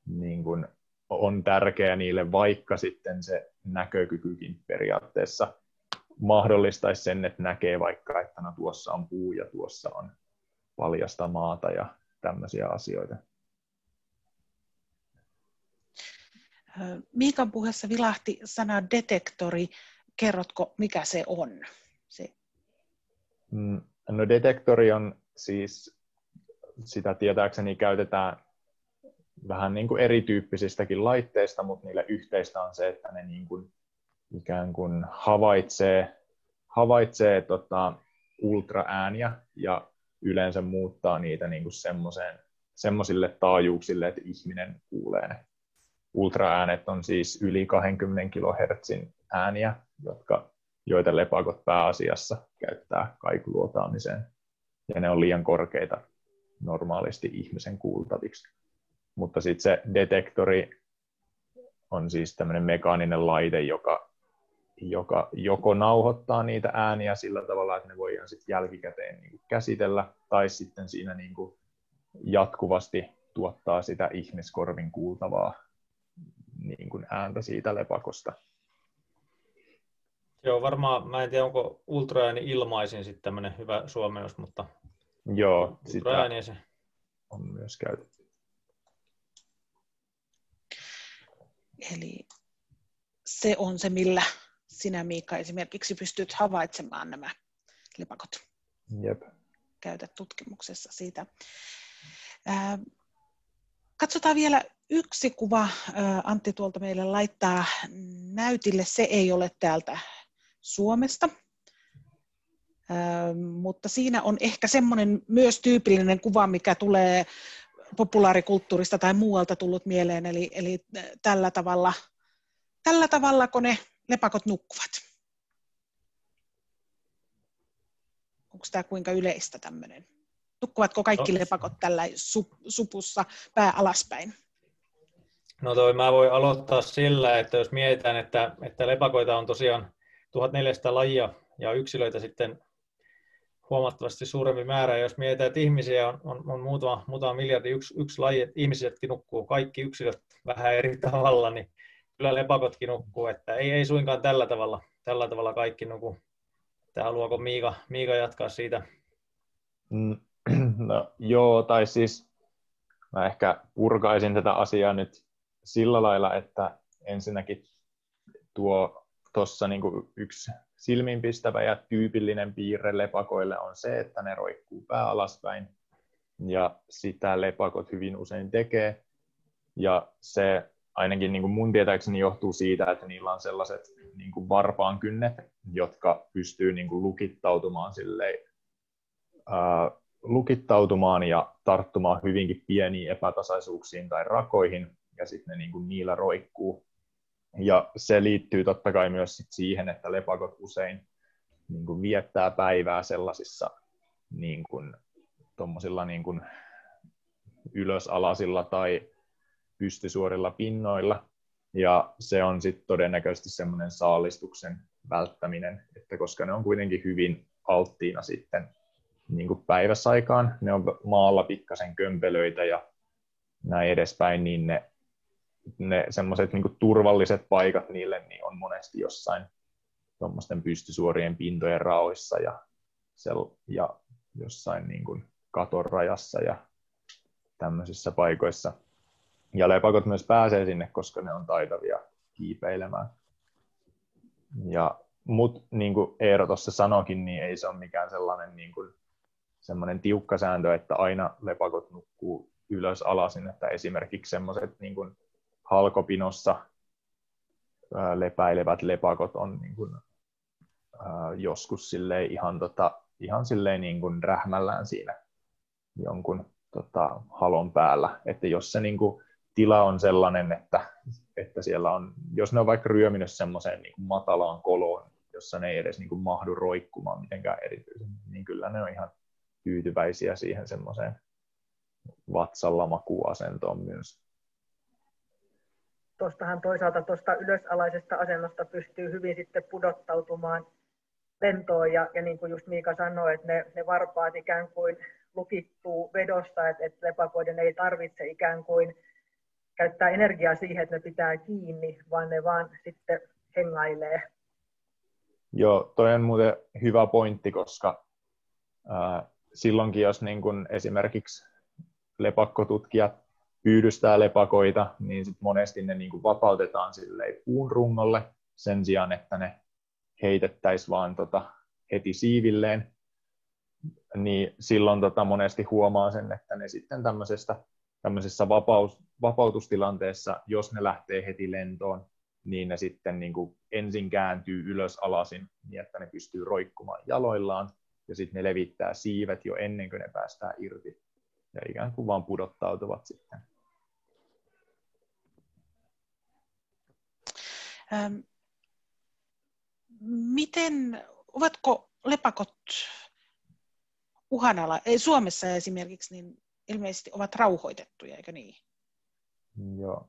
niin kuin on tärkeä niille, vaikka sitten se näkökykykin periaatteessa mahdollistaisi sen, että näkee vaikka, että no tuossa on puu ja tuossa on paljasta maata ja tämmöisiä asioita. Miikan puheessa vilahti sana detektori. Kerrotko, mikä se on? Se. Mm, no detektori on siis, sitä tietääkseni käytetään vähän niin kuin erityyppisistäkin laitteista, mutta niille yhteistä on se, että ne niin kuin ikään kuin havaitsee, havaitsee tota, ultraääniä ja yleensä muuttaa niitä niin kuin semmoisille taajuuksille, että ihminen kuulee ne. Ultraäänet on siis yli 20 kHz ääniä, jotka, joita lepakot pääasiassa käyttää kaikuluotaamiseen. Ja ne on liian korkeita normaalisti ihmisen kuultaviksi. Mutta sitten se detektori on siis tämmöinen mekaaninen laite, joka, joka joko nauhoittaa niitä ääniä sillä tavalla, että ne voidaan sitten jälkikäteen niin käsitellä, tai sitten siinä niin kuin jatkuvasti tuottaa sitä ihmiskorvin kuultavaa niin kuin ääntä siitä lepakosta. Joo, varmaan, mä en tiedä onko ultraääni ilmaisin sitten tämmöinen hyvä suomeus, mutta Joo, sitä se. on myös käytetty. Eli se on se, millä sinä Miika esimerkiksi pystyt havaitsemaan nämä lepakot. Jep. Käytät tutkimuksessa siitä. katsotaan vielä yksi kuva. Antti tuolta meille laittaa näytille. Se ei ole täältä Suomesta, mutta siinä on ehkä semmoinen myös tyypillinen kuva, mikä tulee populaarikulttuurista tai muualta tullut mieleen, eli, eli tällä, tavalla, tällä tavalla, kun ne lepakot nukkuvat. Onko tämä kuinka yleistä tämmöinen? Nukkuvatko kaikki no. lepakot tällä supussa pää alaspäin? No toi mä voin aloittaa sillä, että jos mietitään, että, että lepakoita on tosiaan 1400 lajia ja yksilöitä sitten huomattavasti suurempi määrä. Jos mietitään, että ihmisiä on, on, on muutama, muutama miljardi, yksi, yksi laji, että ihmisetkin nukkuu, kaikki yksilöt vähän eri tavalla, niin kyllä lepakotkin nukkuu, että ei, ei suinkaan tällä tavalla, tällä tavalla kaikki nuku. Että haluaako Miika, Miika jatkaa siitä? Mm, no joo, tai siis mä ehkä purkaisin tätä asiaa nyt sillä lailla, että ensinnäkin tuo tuossa niin yksi silmiinpistävä ja tyypillinen piirre lepakoille on se, että ne roikkuu pää alaspäin, ja sitä lepakot hyvin usein tekee. Ja se ainakin niin kuin mun tietääkseni johtuu siitä, että niillä on sellaiset niin kuin varpaan kynnet, jotka pystyy niin kuin lukittautumaan silleen, ää, lukittautumaan ja tarttumaan hyvinkin pieniin epätasaisuuksiin tai rakoihin, ja sitten ne niin kuin niillä roikkuu. Ja se liittyy totta kai myös sit siihen, että lepakot usein niin kuin viettää päivää sellaisissa niin kuin, niin kuin ylösalasilla tai pystysuorilla pinnoilla. Ja se on sitten todennäköisesti semmoinen saalistuksen välttäminen, että koska ne on kuitenkin hyvin alttiina sitten niin kuin päiväsaikaan, ne on maalla pikkasen kömpelöitä ja näin edespäin, niin ne ne semmoiset niin turvalliset paikat niille niin on monesti jossain tuommoisten pystysuorien pintojen raoissa ja, sel, ja jossain niin kuin katon rajassa ja tämmöisissä paikoissa. Ja lepakot myös pääsee sinne, koska ne on taitavia kiipeilemään. Ja, mut niin kuin Eero tuossa sanoikin, niin ei se ole mikään sellainen niin kuin, semmoinen tiukka sääntö, että aina lepakot nukkuu ylös alasin, että esimerkiksi semmoiset niin kuin halkopinossa lepäilevät lepakot on niin kuin, joskus silleen ihan, tota, ihan silleen niin kuin rähmällään siinä jonkun tota, halon päällä. Että jos se niin kuin, tila on sellainen, että, että siellä on, jos ne on vaikka ryöminyt semmoiseen niin kuin matalaan koloon, jossa ne ei edes niin kuin mahdu roikkumaan mitenkään erityisen, niin kyllä ne on ihan tyytyväisiä siihen semmoiseen vatsalla makuasentoon myös. Tuostahan toisaalta tuosta ylösalaisesta asennosta pystyy hyvin sitten pudottautumaan lentoon ja, ja niin kuin just Miika sanoi, että ne, ne varpaat ikään kuin lukittuu vedosta, että, että lepakoiden ei tarvitse ikään kuin käyttää energiaa siihen, että ne pitää kiinni, vaan ne vaan sitten hengailee. Joo, toi on muuten hyvä pointti, koska ää, silloinkin, jos niin kun esimerkiksi lepakkotutkijat pyydystää lepakoita, niin sit monesti ne niin vapautetaan puun rungolle sen sijaan, että ne heitettäisiin vaan tota heti siivilleen, niin silloin tota monesti huomaa sen, että ne sitten tämmöisestä, tämmöisessä vapaus, vapautustilanteessa, jos ne lähtee heti lentoon, niin ne sitten niin kuin ensin kääntyy ylös alasin niin, että ne pystyy roikkumaan jaloillaan, ja sitten ne levittää siivet jo ennen kuin ne päästään irti, ja ikään kuin vaan pudottautuvat sitten. Ähm, miten, ovatko lepakot uhanala, ei Suomessa esimerkiksi, niin ilmeisesti ovat rauhoitettuja, eikö niin? Joo.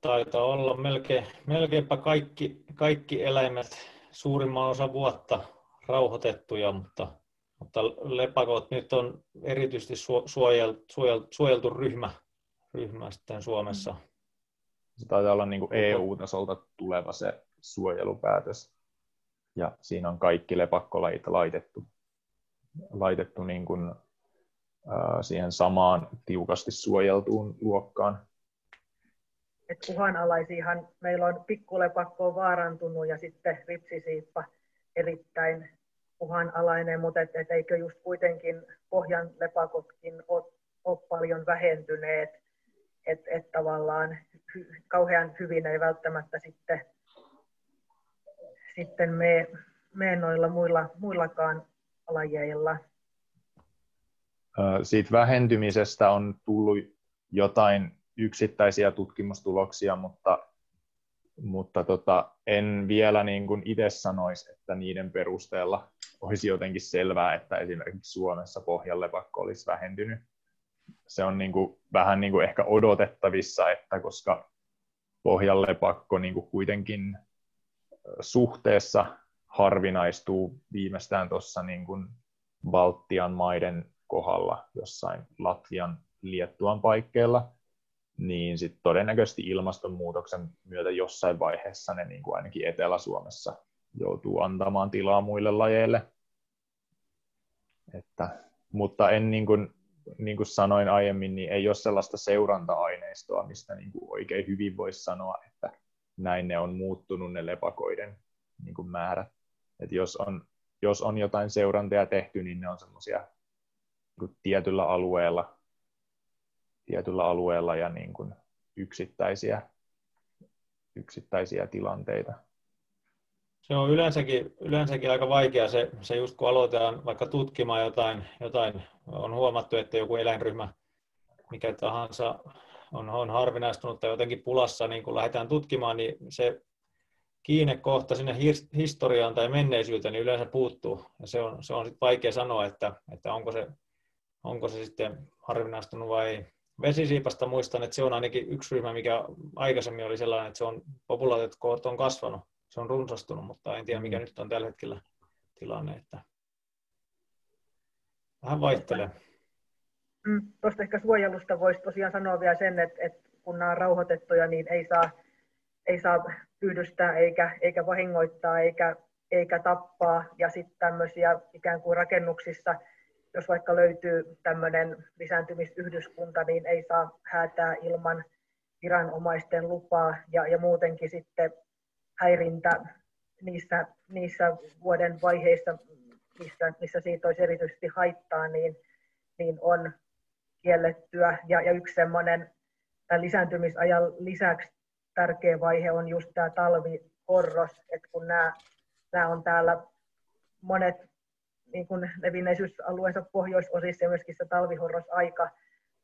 Taitaa olla melkein, melkeinpä kaikki, kaikki eläimet suurimman osa vuotta rauhoitettuja, mutta, mutta lepakot nyt on erityisesti suojeltu, suojeltu, suojeltu ryhmä, ryhmä sitten Suomessa. Se taitaa olla niin kuin EU-tasolta tuleva se suojelupäätös. Ja siinä on kaikki lepakkolajit laitettu, laitettu niin kuin, siihen samaan tiukasti suojeltuun luokkaan. Et uhanalaisiahan meillä on pikkulepakko vaarantunut ja sitten ripsisiippa erittäin uhanalainen, mutta et, et eikö just kuitenkin pohjan lepakotkin ole, ole paljon vähentyneet, että et tavallaan hy, kauhean hyvin ei välttämättä sitten, sitten me, me noilla muilla, muillakaan lajeilla. Siitä vähentymisestä on tullut jotain yksittäisiä tutkimustuloksia, mutta, mutta tota, en vielä niin kuin itse sanoisi, että niiden perusteella olisi jotenkin selvää, että esimerkiksi Suomessa pohjallepakko olisi vähentynyt. Se on niin kuin, vähän niin kuin ehkä odotettavissa, että koska pohjallepakko niin kuin kuitenkin suhteessa harvinaistuu viimeistään tuossa niin kuin Baltian maiden kohdalla jossain Latvian, Liettuan paikkeilla, niin sit todennäköisesti ilmastonmuutoksen myötä jossain vaiheessa ne niin kuin ainakin Etelä-Suomessa joutuu antamaan tilaa muille lajeille. Että, mutta en niin kuin, niin kuin sanoin aiemmin, niin ei ole sellaista seuranta-aineistoa, mistä niin kuin oikein hyvin voisi sanoa, että näin ne on muuttunut ne lepakoiden niin kuin määrät. Et jos, on, jos on jotain seurantaa tehty, niin ne on semmoisia niin tietyllä alueella tietyllä alueella ja niin kuin yksittäisiä, yksittäisiä tilanteita. Se on yleensäkin, yleensäkin aika vaikea se, se just kun aloitetaan vaikka tutkimaan jotain, jotain, on huomattu, että joku eläinryhmä, mikä tahansa on, on harvinaistunut tai jotenkin pulassa, niin kun lähdetään tutkimaan, niin se kiinnekohta sinne historiaan tai menneisyyteen niin yleensä puuttuu. Ja se on, se on sit vaikea sanoa, että, että onko, se, onko se sitten harvinaistunut vai ei vesisiipasta muistan, että se on ainakin yksi ryhmä, mikä aikaisemmin oli sellainen, että se on populaatiot on kasvanut, se on runsastunut, mutta en tiedä mikä mm. nyt on tällä hetkellä tilanne. Että vähän vaihtelee. Mm, Tuosta ehkä suojelusta voisi tosiaan sanoa vielä sen, että, että kun nämä on rauhoitettuja, niin ei saa, saa pyydystää eikä, eikä vahingoittaa eikä, eikä tappaa. Ja sitten tämmöisiä ikään kuin rakennuksissa jos vaikka löytyy tämmöinen lisääntymisyhdyskunta, niin ei saa häätää ilman viranomaisten lupaa ja, ja muutenkin sitten häirintä niissä, niissä vuoden vaiheissa, missä, missä siitä olisi erityisesti haittaa, niin, niin on kiellettyä. Ja, ja yksi semmoinen tämän lisääntymisajan lisäksi tärkeä vaihe on just tämä talvihorros, että kun nämä, nämä on täällä monet niin kuin levinneisyysalueensa pohjoisosissa ja myöskin se talvihorrosaika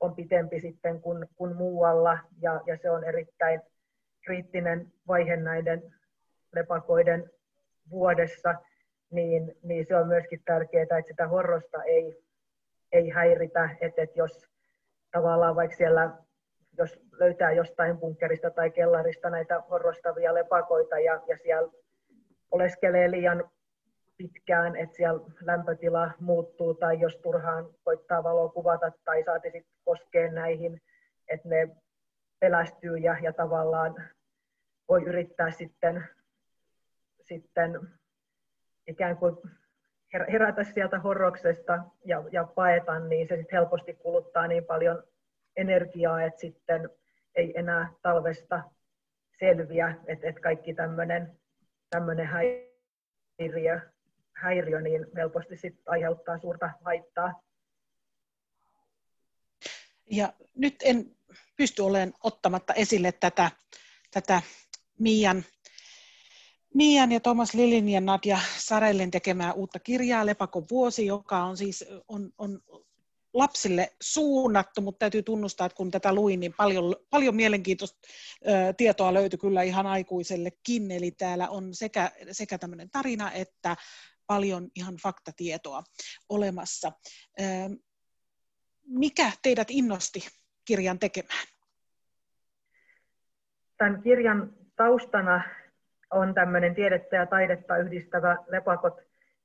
on pitempi sitten kuin, kuin muualla. Ja, ja se on erittäin kriittinen vaihe näiden lepakoiden vuodessa, niin, niin se on myöskin tärkeää, että sitä horrosta ei, ei häiritä, että, että jos tavallaan vaikka siellä jos löytää jostain bunkkerista tai kellarista näitä horrostavia lepakoita ja, ja siellä oleskelee liian pitkään, että siellä lämpötila muuttuu tai jos turhaan koittaa valokuvata tai saati sitten koskea näihin, että ne pelästyy ja, ja tavallaan voi yrittää sitten, sitten ikään kuin herätä sieltä horroksesta ja, ja paeta, niin se sitten helposti kuluttaa niin paljon energiaa, että sitten ei enää talvesta selviä, että, että kaikki tämmöinen häiriö häiriö niin helposti sit aiheuttaa suurta haittaa. Ja nyt en pysty olemaan ottamatta esille tätä, tätä Mian, Mian ja Thomas Lilin ja Nadja Sarellen tekemää uutta kirjaa Lepakon vuosi, joka on siis on, on lapsille suunnattu, mutta täytyy tunnustaa, että kun tätä luin, niin paljon, paljon mielenkiintoista tietoa löytyi kyllä ihan aikuisellekin. Eli täällä on sekä, sekä tämmöinen tarina että paljon ihan faktatietoa olemassa. Mikä teidät innosti kirjan tekemään? Tämän kirjan taustana on tämmöinen tiedettä ja taidetta yhdistävä Lepakot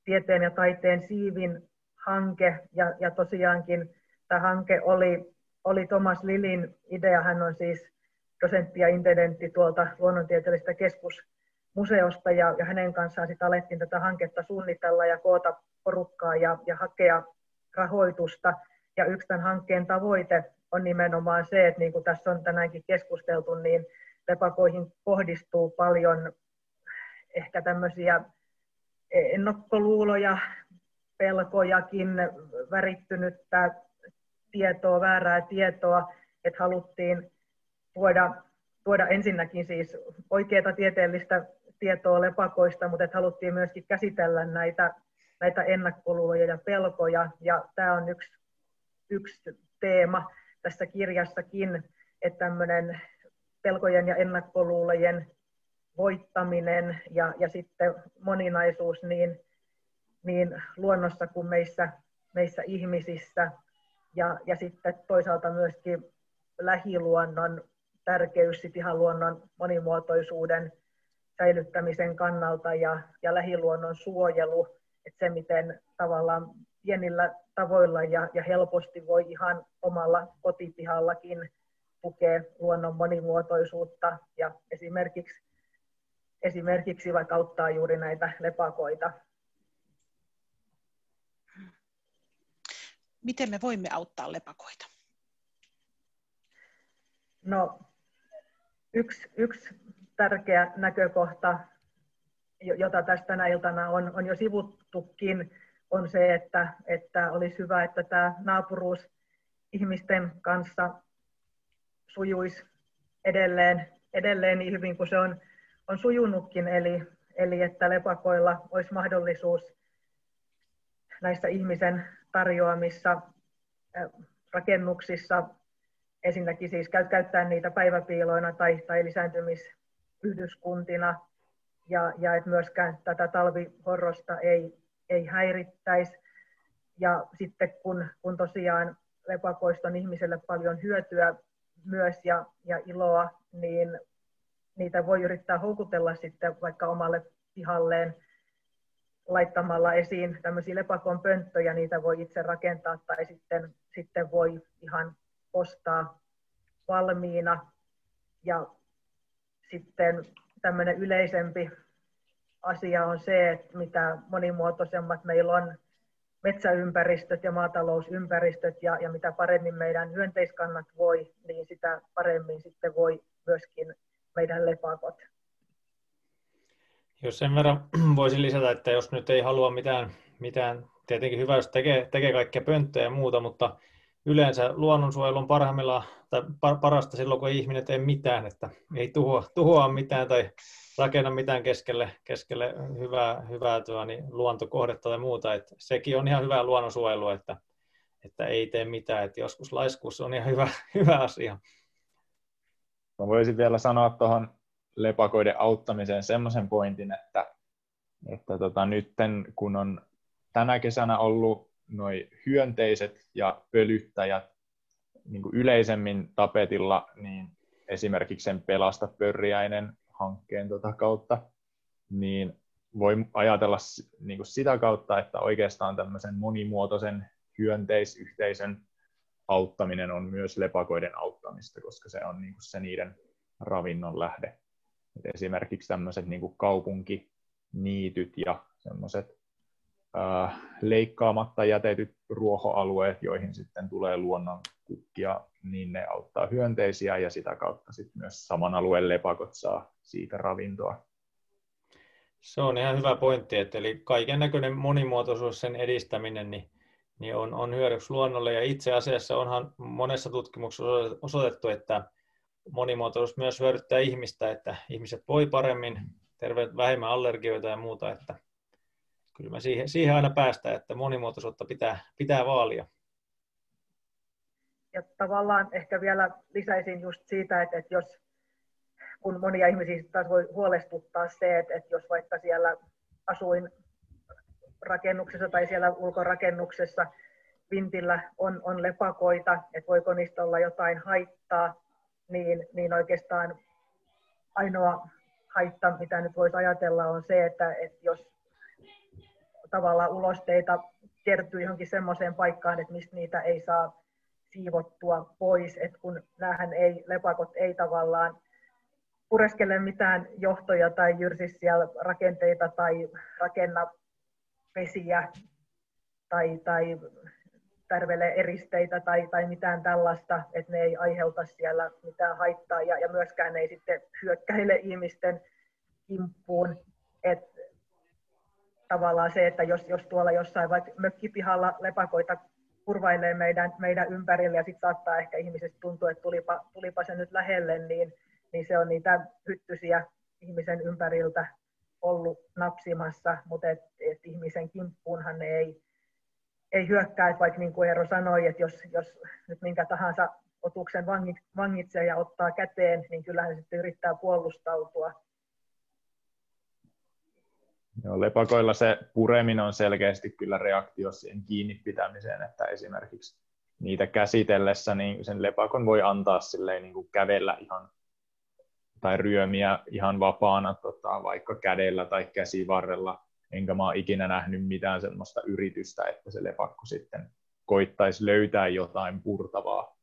tieteen ja taiteen siivin hanke. Ja, ja tosiaankin tämä hanke oli, oli Thomas Lilin idea. Hän on siis dosentti ja intendentti tuolta luonnontieteellisestä keskusmuseosta ja, ja hänen kanssaan sitten alettiin tätä hanketta suunnitella ja koota porukkaa ja, ja hakea rahoitusta. Ja yksi tämän hankkeen tavoite on nimenomaan se, että niin kuin tässä on tänäänkin keskusteltu, niin lepakoihin kohdistuu paljon ehkä tämmöisiä ennakkoluuloja, pelkojakin, värittynyttä tietoa, väärää tietoa, että haluttiin tuoda, tuoda ensinnäkin siis oikeaa tieteellistä tietoa lepakoista, mutta että haluttiin myöskin käsitellä näitä, näitä ennakkoluuloja ja pelkoja, ja tämä on yksi, yksi teema tässä kirjassakin, että tämmöinen pelkojen ja ennakkoluulojen voittaminen ja, ja sitten moninaisuus niin, niin luonnossa kuin meissä, meissä ihmisissä. Ja, ja sitten toisaalta myöskin lähiluonnon tärkeys sit ihan luonnon monimuotoisuuden säilyttämisen kannalta ja, ja lähiluonnon suojelu, että se miten tavallaan pienillä tavoilla ja, ja helposti voi ihan omalla kotipihallakin tukea luonnon monimuotoisuutta ja esimerkiksi esimerkiksi vaikka auttaa juuri näitä lepakoita. Miten me voimme auttaa lepakoita? No, yksi, yksi tärkeä näkökohta, jota tästä tänä iltana on, on jo sivuttukin, on se, että, että olisi hyvä, että tämä naapuruus ihmisten kanssa sujuisi edelleen, edelleen niin hyvin kuin se on on sujunutkin, eli, eli että lepakoilla olisi mahdollisuus näissä ihmisen tarjoamissa rakennuksissa. Ensinnäkin siis käyttää niitä päiväpiiloina tai, tai lisääntymisyhdyskuntina. Ja, ja että myöskään tätä talvihorrosta ei, ei häirittäisi. Ja sitten kun, kun tosiaan lepakoista on ihmiselle paljon hyötyä myös ja, ja iloa, niin niitä voi yrittää houkutella sitten vaikka omalle pihalleen laittamalla esiin tämmöisiä lepakon pönttöjä, niitä voi itse rakentaa tai sitten, sitten voi ihan ostaa valmiina. Ja sitten tämmöinen yleisempi asia on se, että mitä monimuotoisemmat meillä on metsäympäristöt ja maatalousympäristöt ja, ja mitä paremmin meidän hyönteiskannat voi, niin sitä paremmin sitten voi myöskin meidän lepakot. Jos sen verran voisin lisätä, että jos nyt ei halua mitään, mitään tietenkin hyvä, jos tekee, tekee kaikkia pönttöjä ja muuta, mutta yleensä luonnonsuojelu on parhaimmillaan tai parasta silloin, kun ihminen tee mitään, että ei tuhoa, tuhoa mitään tai rakenna mitään keskelle, keskelle hyvää, hyvää tuo, niin luontokohdetta tai muuta. Että sekin on ihan hyvää luonnonsuojelua, että, että ei tee mitään. Että joskus laiskuus on ihan hyvä, hyvä asia. Mä voisin vielä sanoa tuohon lepakoiden auttamiseen semmoisen pointin, että, että tota, nytten kun on tänä kesänä ollut noin hyönteiset ja pölyttäjät niin kuin yleisemmin tapetilla, niin esimerkiksi sen Pelasta pörriäinen hankkeen tota kautta, niin voi ajatella niin kuin sitä kautta, että oikeastaan tämmöisen monimuotoisen hyönteisyhteisön auttaminen on myös lepakoiden auttamista, koska se on niin kuin se niiden ravinnon lähde. Esimerkiksi tämmöiset niin kaupunkiniityt ja semmoiset äh, leikkaamatta jätetyt ruohoalueet, joihin sitten tulee luonnon kukkia, niin ne auttaa hyönteisiä ja sitä kautta sitten myös saman alueen lepakot saa siitä ravintoa. Se on ihan hyvä pointti, että eli kaiken näköinen monimuotoisuus, sen edistäminen, niin niin on, on hyödyksi luonnolle. Ja itse asiassa onhan monessa tutkimuksessa osoitettu, että monimuotoisuus myös hyödyttää ihmistä, että ihmiset voi paremmin, terveet, vähemmän allergioita ja muuta, että kyllä me siihen, siihen aina päästään, että monimuotoisuutta pitää, pitää vaalia. Ja tavallaan ehkä vielä lisäisin just siitä, että, että jos kun monia ihmisiä taas voi huolestuttaa se, että, että jos vaikka siellä asuin rakennuksessa tai siellä ulkorakennuksessa vintillä on, on lepakoita, että voiko niistä olla jotain haittaa, niin, niin oikeastaan ainoa haitta, mitä nyt voisi ajatella, on se, että, että jos tavallaan ulosteita kertyy johonkin semmoiseen paikkaan, että mistä niitä ei saa siivottua pois, että kun näähän ei, lepakot ei tavallaan pureskele mitään johtoja tai jyrsi siellä rakenteita tai rakenna vesiä tai, tai tärvele eristeitä tai, tai mitään tällaista, että ne ei aiheuta siellä mitään haittaa ja, ja myöskään ei sitten hyökkäile ihmisten kimppuun. Et tavallaan se, että jos, jos tuolla jossain vaikka mökkipihalla lepakoita kurvailee meidän, meidän ympärille ja sitten saattaa ehkä ihmisestä tuntua, että tulipa, tulipa se nyt lähelle, niin, niin se on niitä hyttysiä ihmisen ympäriltä ollut napsimassa, mutta et, et ihmisen kimppuunhan ne ei, ei hyökkää, että vaikka niin kuin Eero sanoi, että jos, jos nyt minkä tahansa otuksen vangitsee ja ottaa käteen, niin kyllähän sitten yrittää puolustautua. Joo, lepakoilla se pureminen on selkeästi kyllä reaktio siihen kiinni pitämiseen, että esimerkiksi niitä käsitellessä niin sen lepakon voi antaa silleen niin kuin kävellä ihan tai ryömiä ihan vapaana tota, vaikka kädellä tai käsivarrella, enkä mä ole ikinä nähnyt mitään sellaista yritystä, että se lepakko sitten koittaisi löytää jotain purtavaa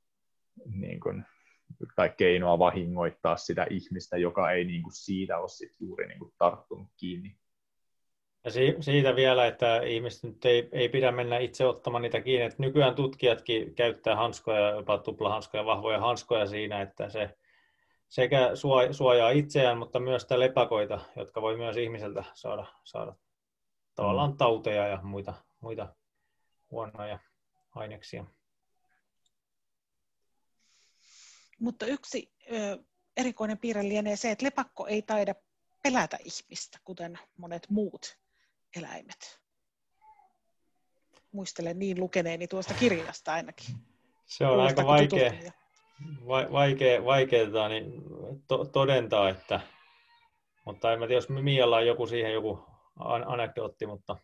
niin kuin, tai keinoa vahingoittaa sitä ihmistä, joka ei niin kuin, siitä ole sit juuri niin kuin, tarttunut kiinni. Ja siitä vielä, että ihmiset nyt ei, ei pidä mennä itse ottamaan niitä kiinni. Että nykyään tutkijatkin käyttää hanskoja, jopa tuplahanskoja, vahvoja hanskoja siinä, että se sekä suojaa itseään, mutta myös sitä lepakoita, jotka voi myös ihmiseltä saada, saada tavallaan mm. tauteja ja muita, muita huonoja aineksia. Mutta yksi ö, erikoinen piirre lienee se, että lepakko ei taida pelätä ihmistä, kuten monet muut eläimet. Muistelen niin lukeneeni tuosta kirjasta ainakin. Se on aika vaikea, vaikea, vaikeaa niin to, todentaa, että, mutta en mä tiedä, jos Mialla on joku siihen joku anekdootti, mutta...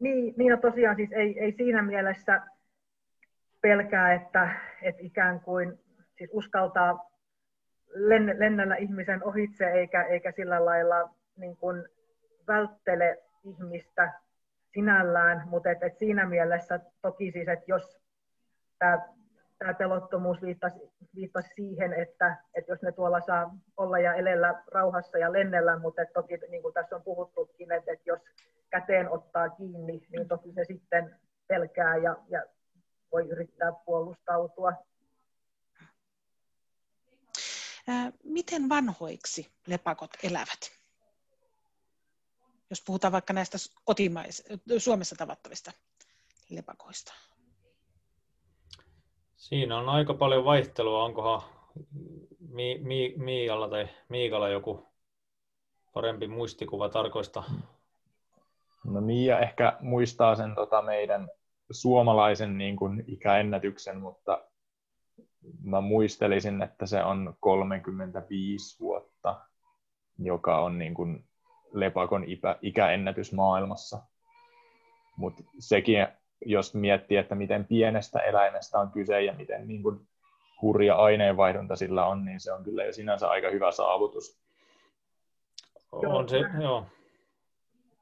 Niin, niin no tosiaan siis ei, ei siinä mielessä pelkää, että, että ikään kuin siis uskaltaa lennellä ihmisen ohitse eikä, eikä sillä lailla niin kuin välttele ihmistä sinällään, mutta et, et siinä mielessä toki siis, että jos tämä tämä pelottomuus viittasi, viittasi siihen, että, että jos ne tuolla saa olla ja elellä rauhassa ja lennellä, mutta toki niin kuin tässä on puhuttukin, että, että jos käteen ottaa kiinni, niin toki se sitten pelkää ja, ja voi yrittää puolustautua. Miten vanhoiksi lepakot elävät? Jos puhutaan vaikka näistä kotimais- Suomessa tavattavista lepakoista. Siinä on aika paljon vaihtelua. Onkohan Mi- Mi- Miikalla tai Miikalla joku parempi muistikuva tarkoista? No Miia ehkä muistaa sen tota meidän suomalaisen niin kuin ikäennätyksen, mutta mä muistelisin, että se on 35 vuotta, joka on niin kuin lepakon ikäennätys maailmassa. Mutta sekin jos miettii, että miten pienestä eläimestä on kyse ja miten niin kuin hurja aineenvaihdunta sillä on, niin se on kyllä jo sinänsä aika hyvä saavutus. On se, joo.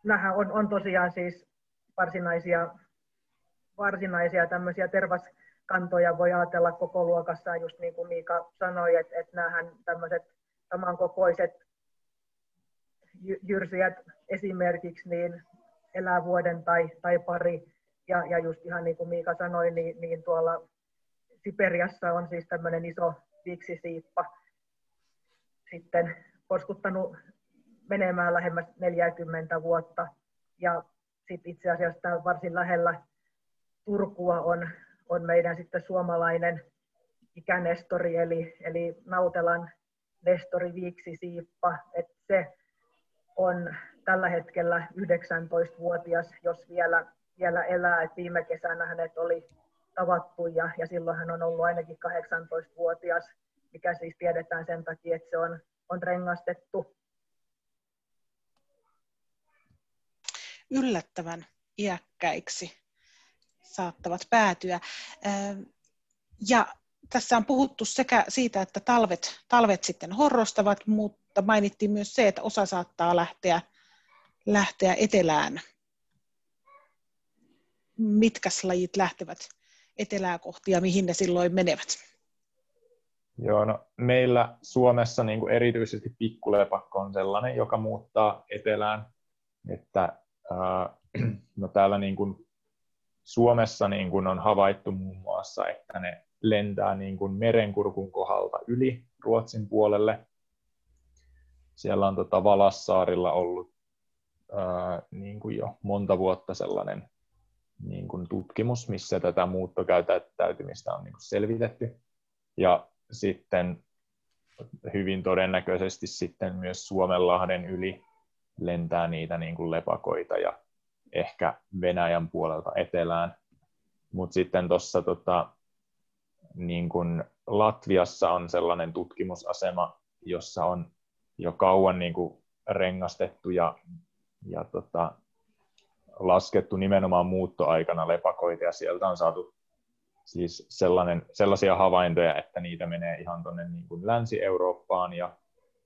Nämähän on, on tosiaan siis varsinaisia, varsinaisia tämmöisiä tervaskantoja voi ajatella koko luokassa, just niin kuin Miika sanoi, että, että nämähän tämmöiset samankokoiset jyrsijät esimerkiksi niin elää vuoden tai, tai pari ja, ja just ihan niin kuin Miika sanoi, niin, niin tuolla Siperiassa on siis tämmöinen iso viksisiippa sitten poskuttanut menemään lähemmäs 40 vuotta. Ja sitten itse asiassa varsin lähellä Turkua on, on meidän sitten suomalainen ikänestori, eli, eli Nautelan nestori Viiksi Siippa, että se on tällä hetkellä 19-vuotias, jos vielä, vielä elää. Et viime kesänä hänet oli tavattu ja, ja silloin hän on ollut ainakin 18-vuotias, mikä siis tiedetään sen takia, että se on, on rengastettu. Yllättävän iäkkäiksi saattavat päätyä. Ja tässä on puhuttu sekä siitä, että talvet, talvet sitten horrostavat, mutta mainittiin myös se, että osa saattaa lähteä, lähteä etelään. Mitkä lajit lähtevät etelää kohti ja mihin ne silloin menevät? Joo, no meillä Suomessa niin kuin erityisesti pikkulepakko on sellainen, joka muuttaa etelään, että äh, no täällä niin kuin Suomessa niin kuin on havaittu muun muassa, että ne lentää niin kuin merenkurkun kohdalta yli Ruotsin puolelle. Siellä on tota Valassaarilla ollut ää, niin kuin jo monta vuotta sellainen niin kuin tutkimus, missä tätä muuttokäyttäytymistä on niin kuin selvitetty. Ja sitten hyvin todennäköisesti sitten myös Suomenlahden yli lentää niitä niin kuin lepakoita ja ehkä Venäjän puolelta etelään. Mutta sitten tuossa tota, niin kuin Latviassa on sellainen tutkimusasema, jossa on jo kauan niin kuin rengastettu ja, ja tota, laskettu nimenomaan muuttoaikana lepakoita ja sieltä on saatu siis sellainen, sellaisia havaintoja, että niitä menee ihan tuonne niin Länsi-Eurooppaan ja,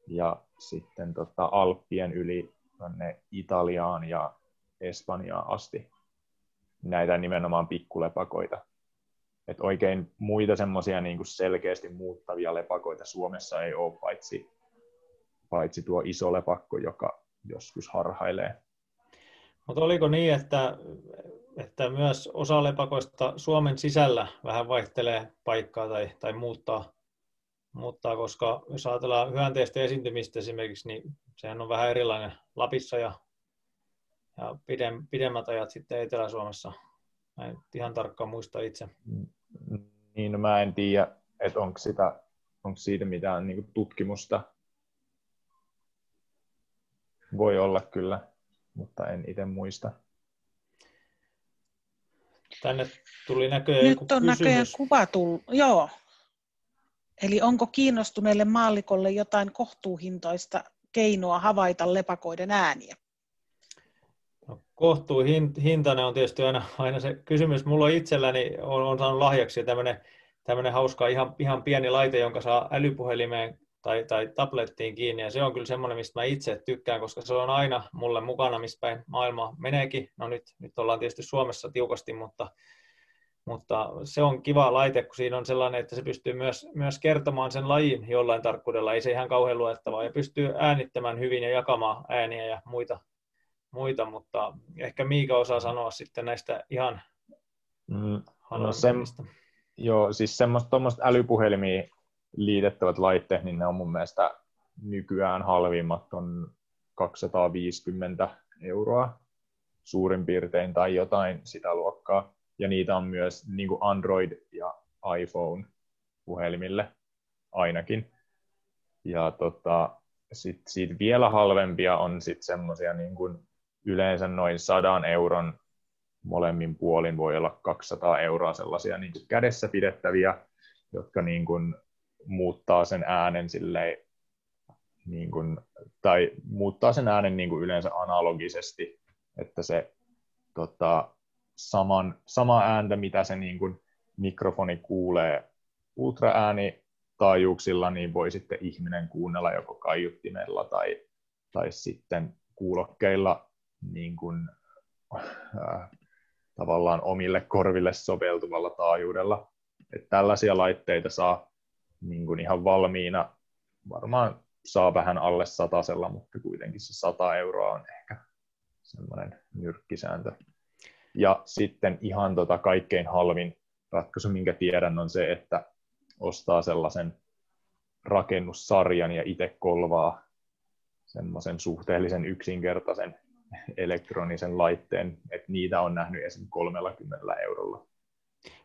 ja sitten tota Alppien yli tuonne Italiaan ja Espanjaan asti näitä nimenomaan pikkulepakoita. Et oikein muita semmoisia niin selkeästi muuttavia lepakoita Suomessa ei ole, paitsi, paitsi tuo iso lepakko, joka joskus harhailee. Mutta oliko niin, että, että myös osa lepakoista Suomen sisällä vähän vaihtelee paikkaa tai, tai muuttaa, muuttaa, koska jos ajatellaan hyönteistä esiintymistä esimerkiksi, niin sehän on vähän erilainen Lapissa ja, ja pidem, pidemmät ajat sitten Etelä-Suomessa. Mä en ihan tarkkaan muista itse. Niin, no mä en tiedä, että onko, sitä, onko siitä mitään niin tutkimusta. Voi olla kyllä, mutta en itse muista. Tänne tuli näköjään Nyt on kysymys. näköjään kuva tullut, joo. Eli onko kiinnostuneelle maallikolle jotain kohtuuhintoista keinoa havaita lepakoiden ääniä? No, kohtuuhintainen on tietysti aina, aina se kysymys. Mulla itselläni on, on saanut lahjaksi tämmöinen tämmöinen hauska ihan, ihan pieni laite, jonka saa älypuhelimeen tai, tai tablettiin kiinni. Ja se on kyllä semmoinen, mistä mä itse tykkään, koska se on aina mulle mukana, missä päin maailma meneekin. No nyt, nyt ollaan tietysti Suomessa tiukasti, mutta, mutta se on kiva laite, kun siinä on sellainen, että se pystyy myös, myös kertomaan sen lajin jollain tarkkuudella. Ei se ihan kauhean luettavaa. Ja pystyy äänittämään hyvin ja jakamaan ääniä ja muita, muita mutta ehkä Miika osaa sanoa sitten näistä ihan mm, no sen, joo, siis semmoista älypuhelimiin liitettävät laitteet, niin ne on mun mielestä nykyään halvimmat on 250 euroa suurin piirtein tai jotain sitä luokkaa. Ja niitä on myös niin kuin Android ja iPhone puhelimille ainakin. Ja tota, sit siitä vielä halvempia on sitten semmoisia niin kuin yleensä noin sadan euron molemmin puolin voi olla 200 euroa sellaisia niin kuin kädessä pidettäviä, jotka niin kuin muuttaa sen äänen silleen, niin kuin, tai muuttaa sen äänen niin kuin yleensä analogisesti, että se tota, saman, sama ääntä, mitä se niin kuin mikrofoni kuulee ultraääni taajuuksilla, niin voi sitten ihminen kuunnella joko kaiuttimella tai, tai sitten kuulokkeilla niin kuin, äh, tavallaan omille korville soveltuvalla taajuudella. Että tällaisia laitteita saa niin kuin ihan valmiina, varmaan saa vähän alle satasella, mutta kuitenkin se 100 euroa on ehkä semmoinen nyrkkisääntö. Ja sitten ihan tota kaikkein halvin ratkaisu, minkä tiedän, on se, että ostaa sellaisen rakennussarjan ja itse kolvaa semmoisen suhteellisen yksinkertaisen elektronisen laitteen, että niitä on nähnyt esim. 30 eurolla.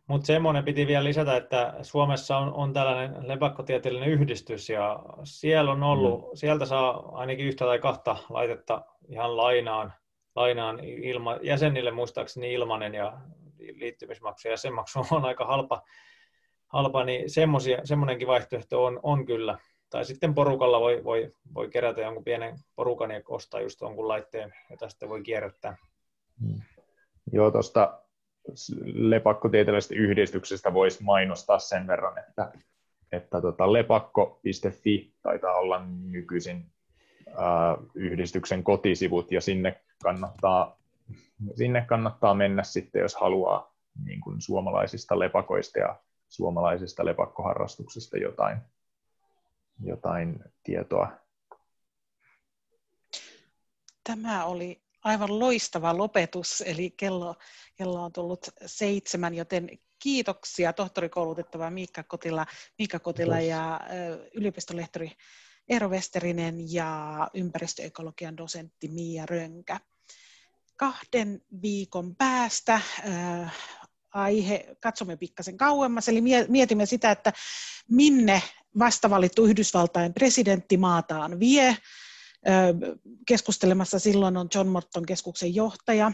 Mutta semmoinen piti vielä lisätä, että Suomessa on, on tällainen lepakkotieteellinen yhdistys ja siellä on ollut, mm. sieltä saa ainakin yhtä tai kahta laitetta ihan lainaan, lainaan ilma, jäsenille muistaakseni ilmanen ja liittymismaksu ja jäsenmaksu on aika halpa, halpa niin semmoinenkin vaihtoehto on, on kyllä. Tai sitten porukalla voi, voi, voi kerätä jonkun pienen porukan ja ostaa just jonkun laitteen, jota sitten voi kierrättää. Mm. Joo, tuosta lepakkotieteellisestä yhdistyksestä voisi mainostaa sen verran, että, että tota, lepakko.fi taitaa olla nykyisin ää, yhdistyksen kotisivut ja sinne kannattaa, sinne kannattaa mennä sitten, jos haluaa niin kuin suomalaisista lepakoista ja suomalaisista lepakkoharrastuksista jotain, jotain tietoa. Tämä oli aivan loistava lopetus, eli kello, kello on tullut seitsemän, joten kiitoksia tohtorikoulutettava Miikka Kotila, Miikka Kotila ja yliopistolehtori Eero Westerinen ja ympäristöekologian dosentti Mia Rönkä. Kahden viikon päästä äh, aihe, katsomme pikkasen kauemmas, eli mietimme sitä, että minne vastavalittu Yhdysvaltain presidentti maataan vie. Keskustelemassa silloin on John Morton keskuksen johtaja,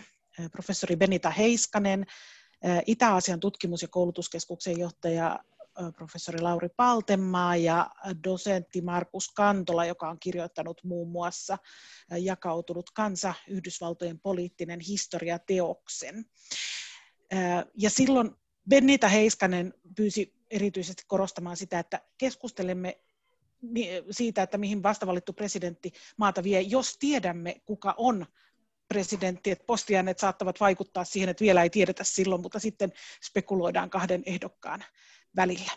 professori Benita Heiskanen, Itä-Aasian tutkimus- ja koulutuskeskuksen johtaja professori Lauri Paltemaa ja dosentti Markus Kantola, joka on kirjoittanut muun muassa jakautunut kansa Yhdysvaltojen poliittinen historia teoksen. Ja silloin Benita Heiskanen pyysi erityisesti korostamaan sitä, että keskustelemme siitä, että mihin vastavalittu presidentti maata vie, jos tiedämme, kuka on presidentti, että postiäänet saattavat vaikuttaa siihen, että vielä ei tiedetä silloin, mutta sitten spekuloidaan kahden ehdokkaan välillä.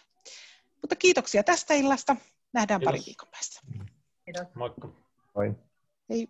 Mutta kiitoksia tästä illasta. Nähdään Kiitos. pari viikon päästä. Kiitos. Moikka. Moi. Hei.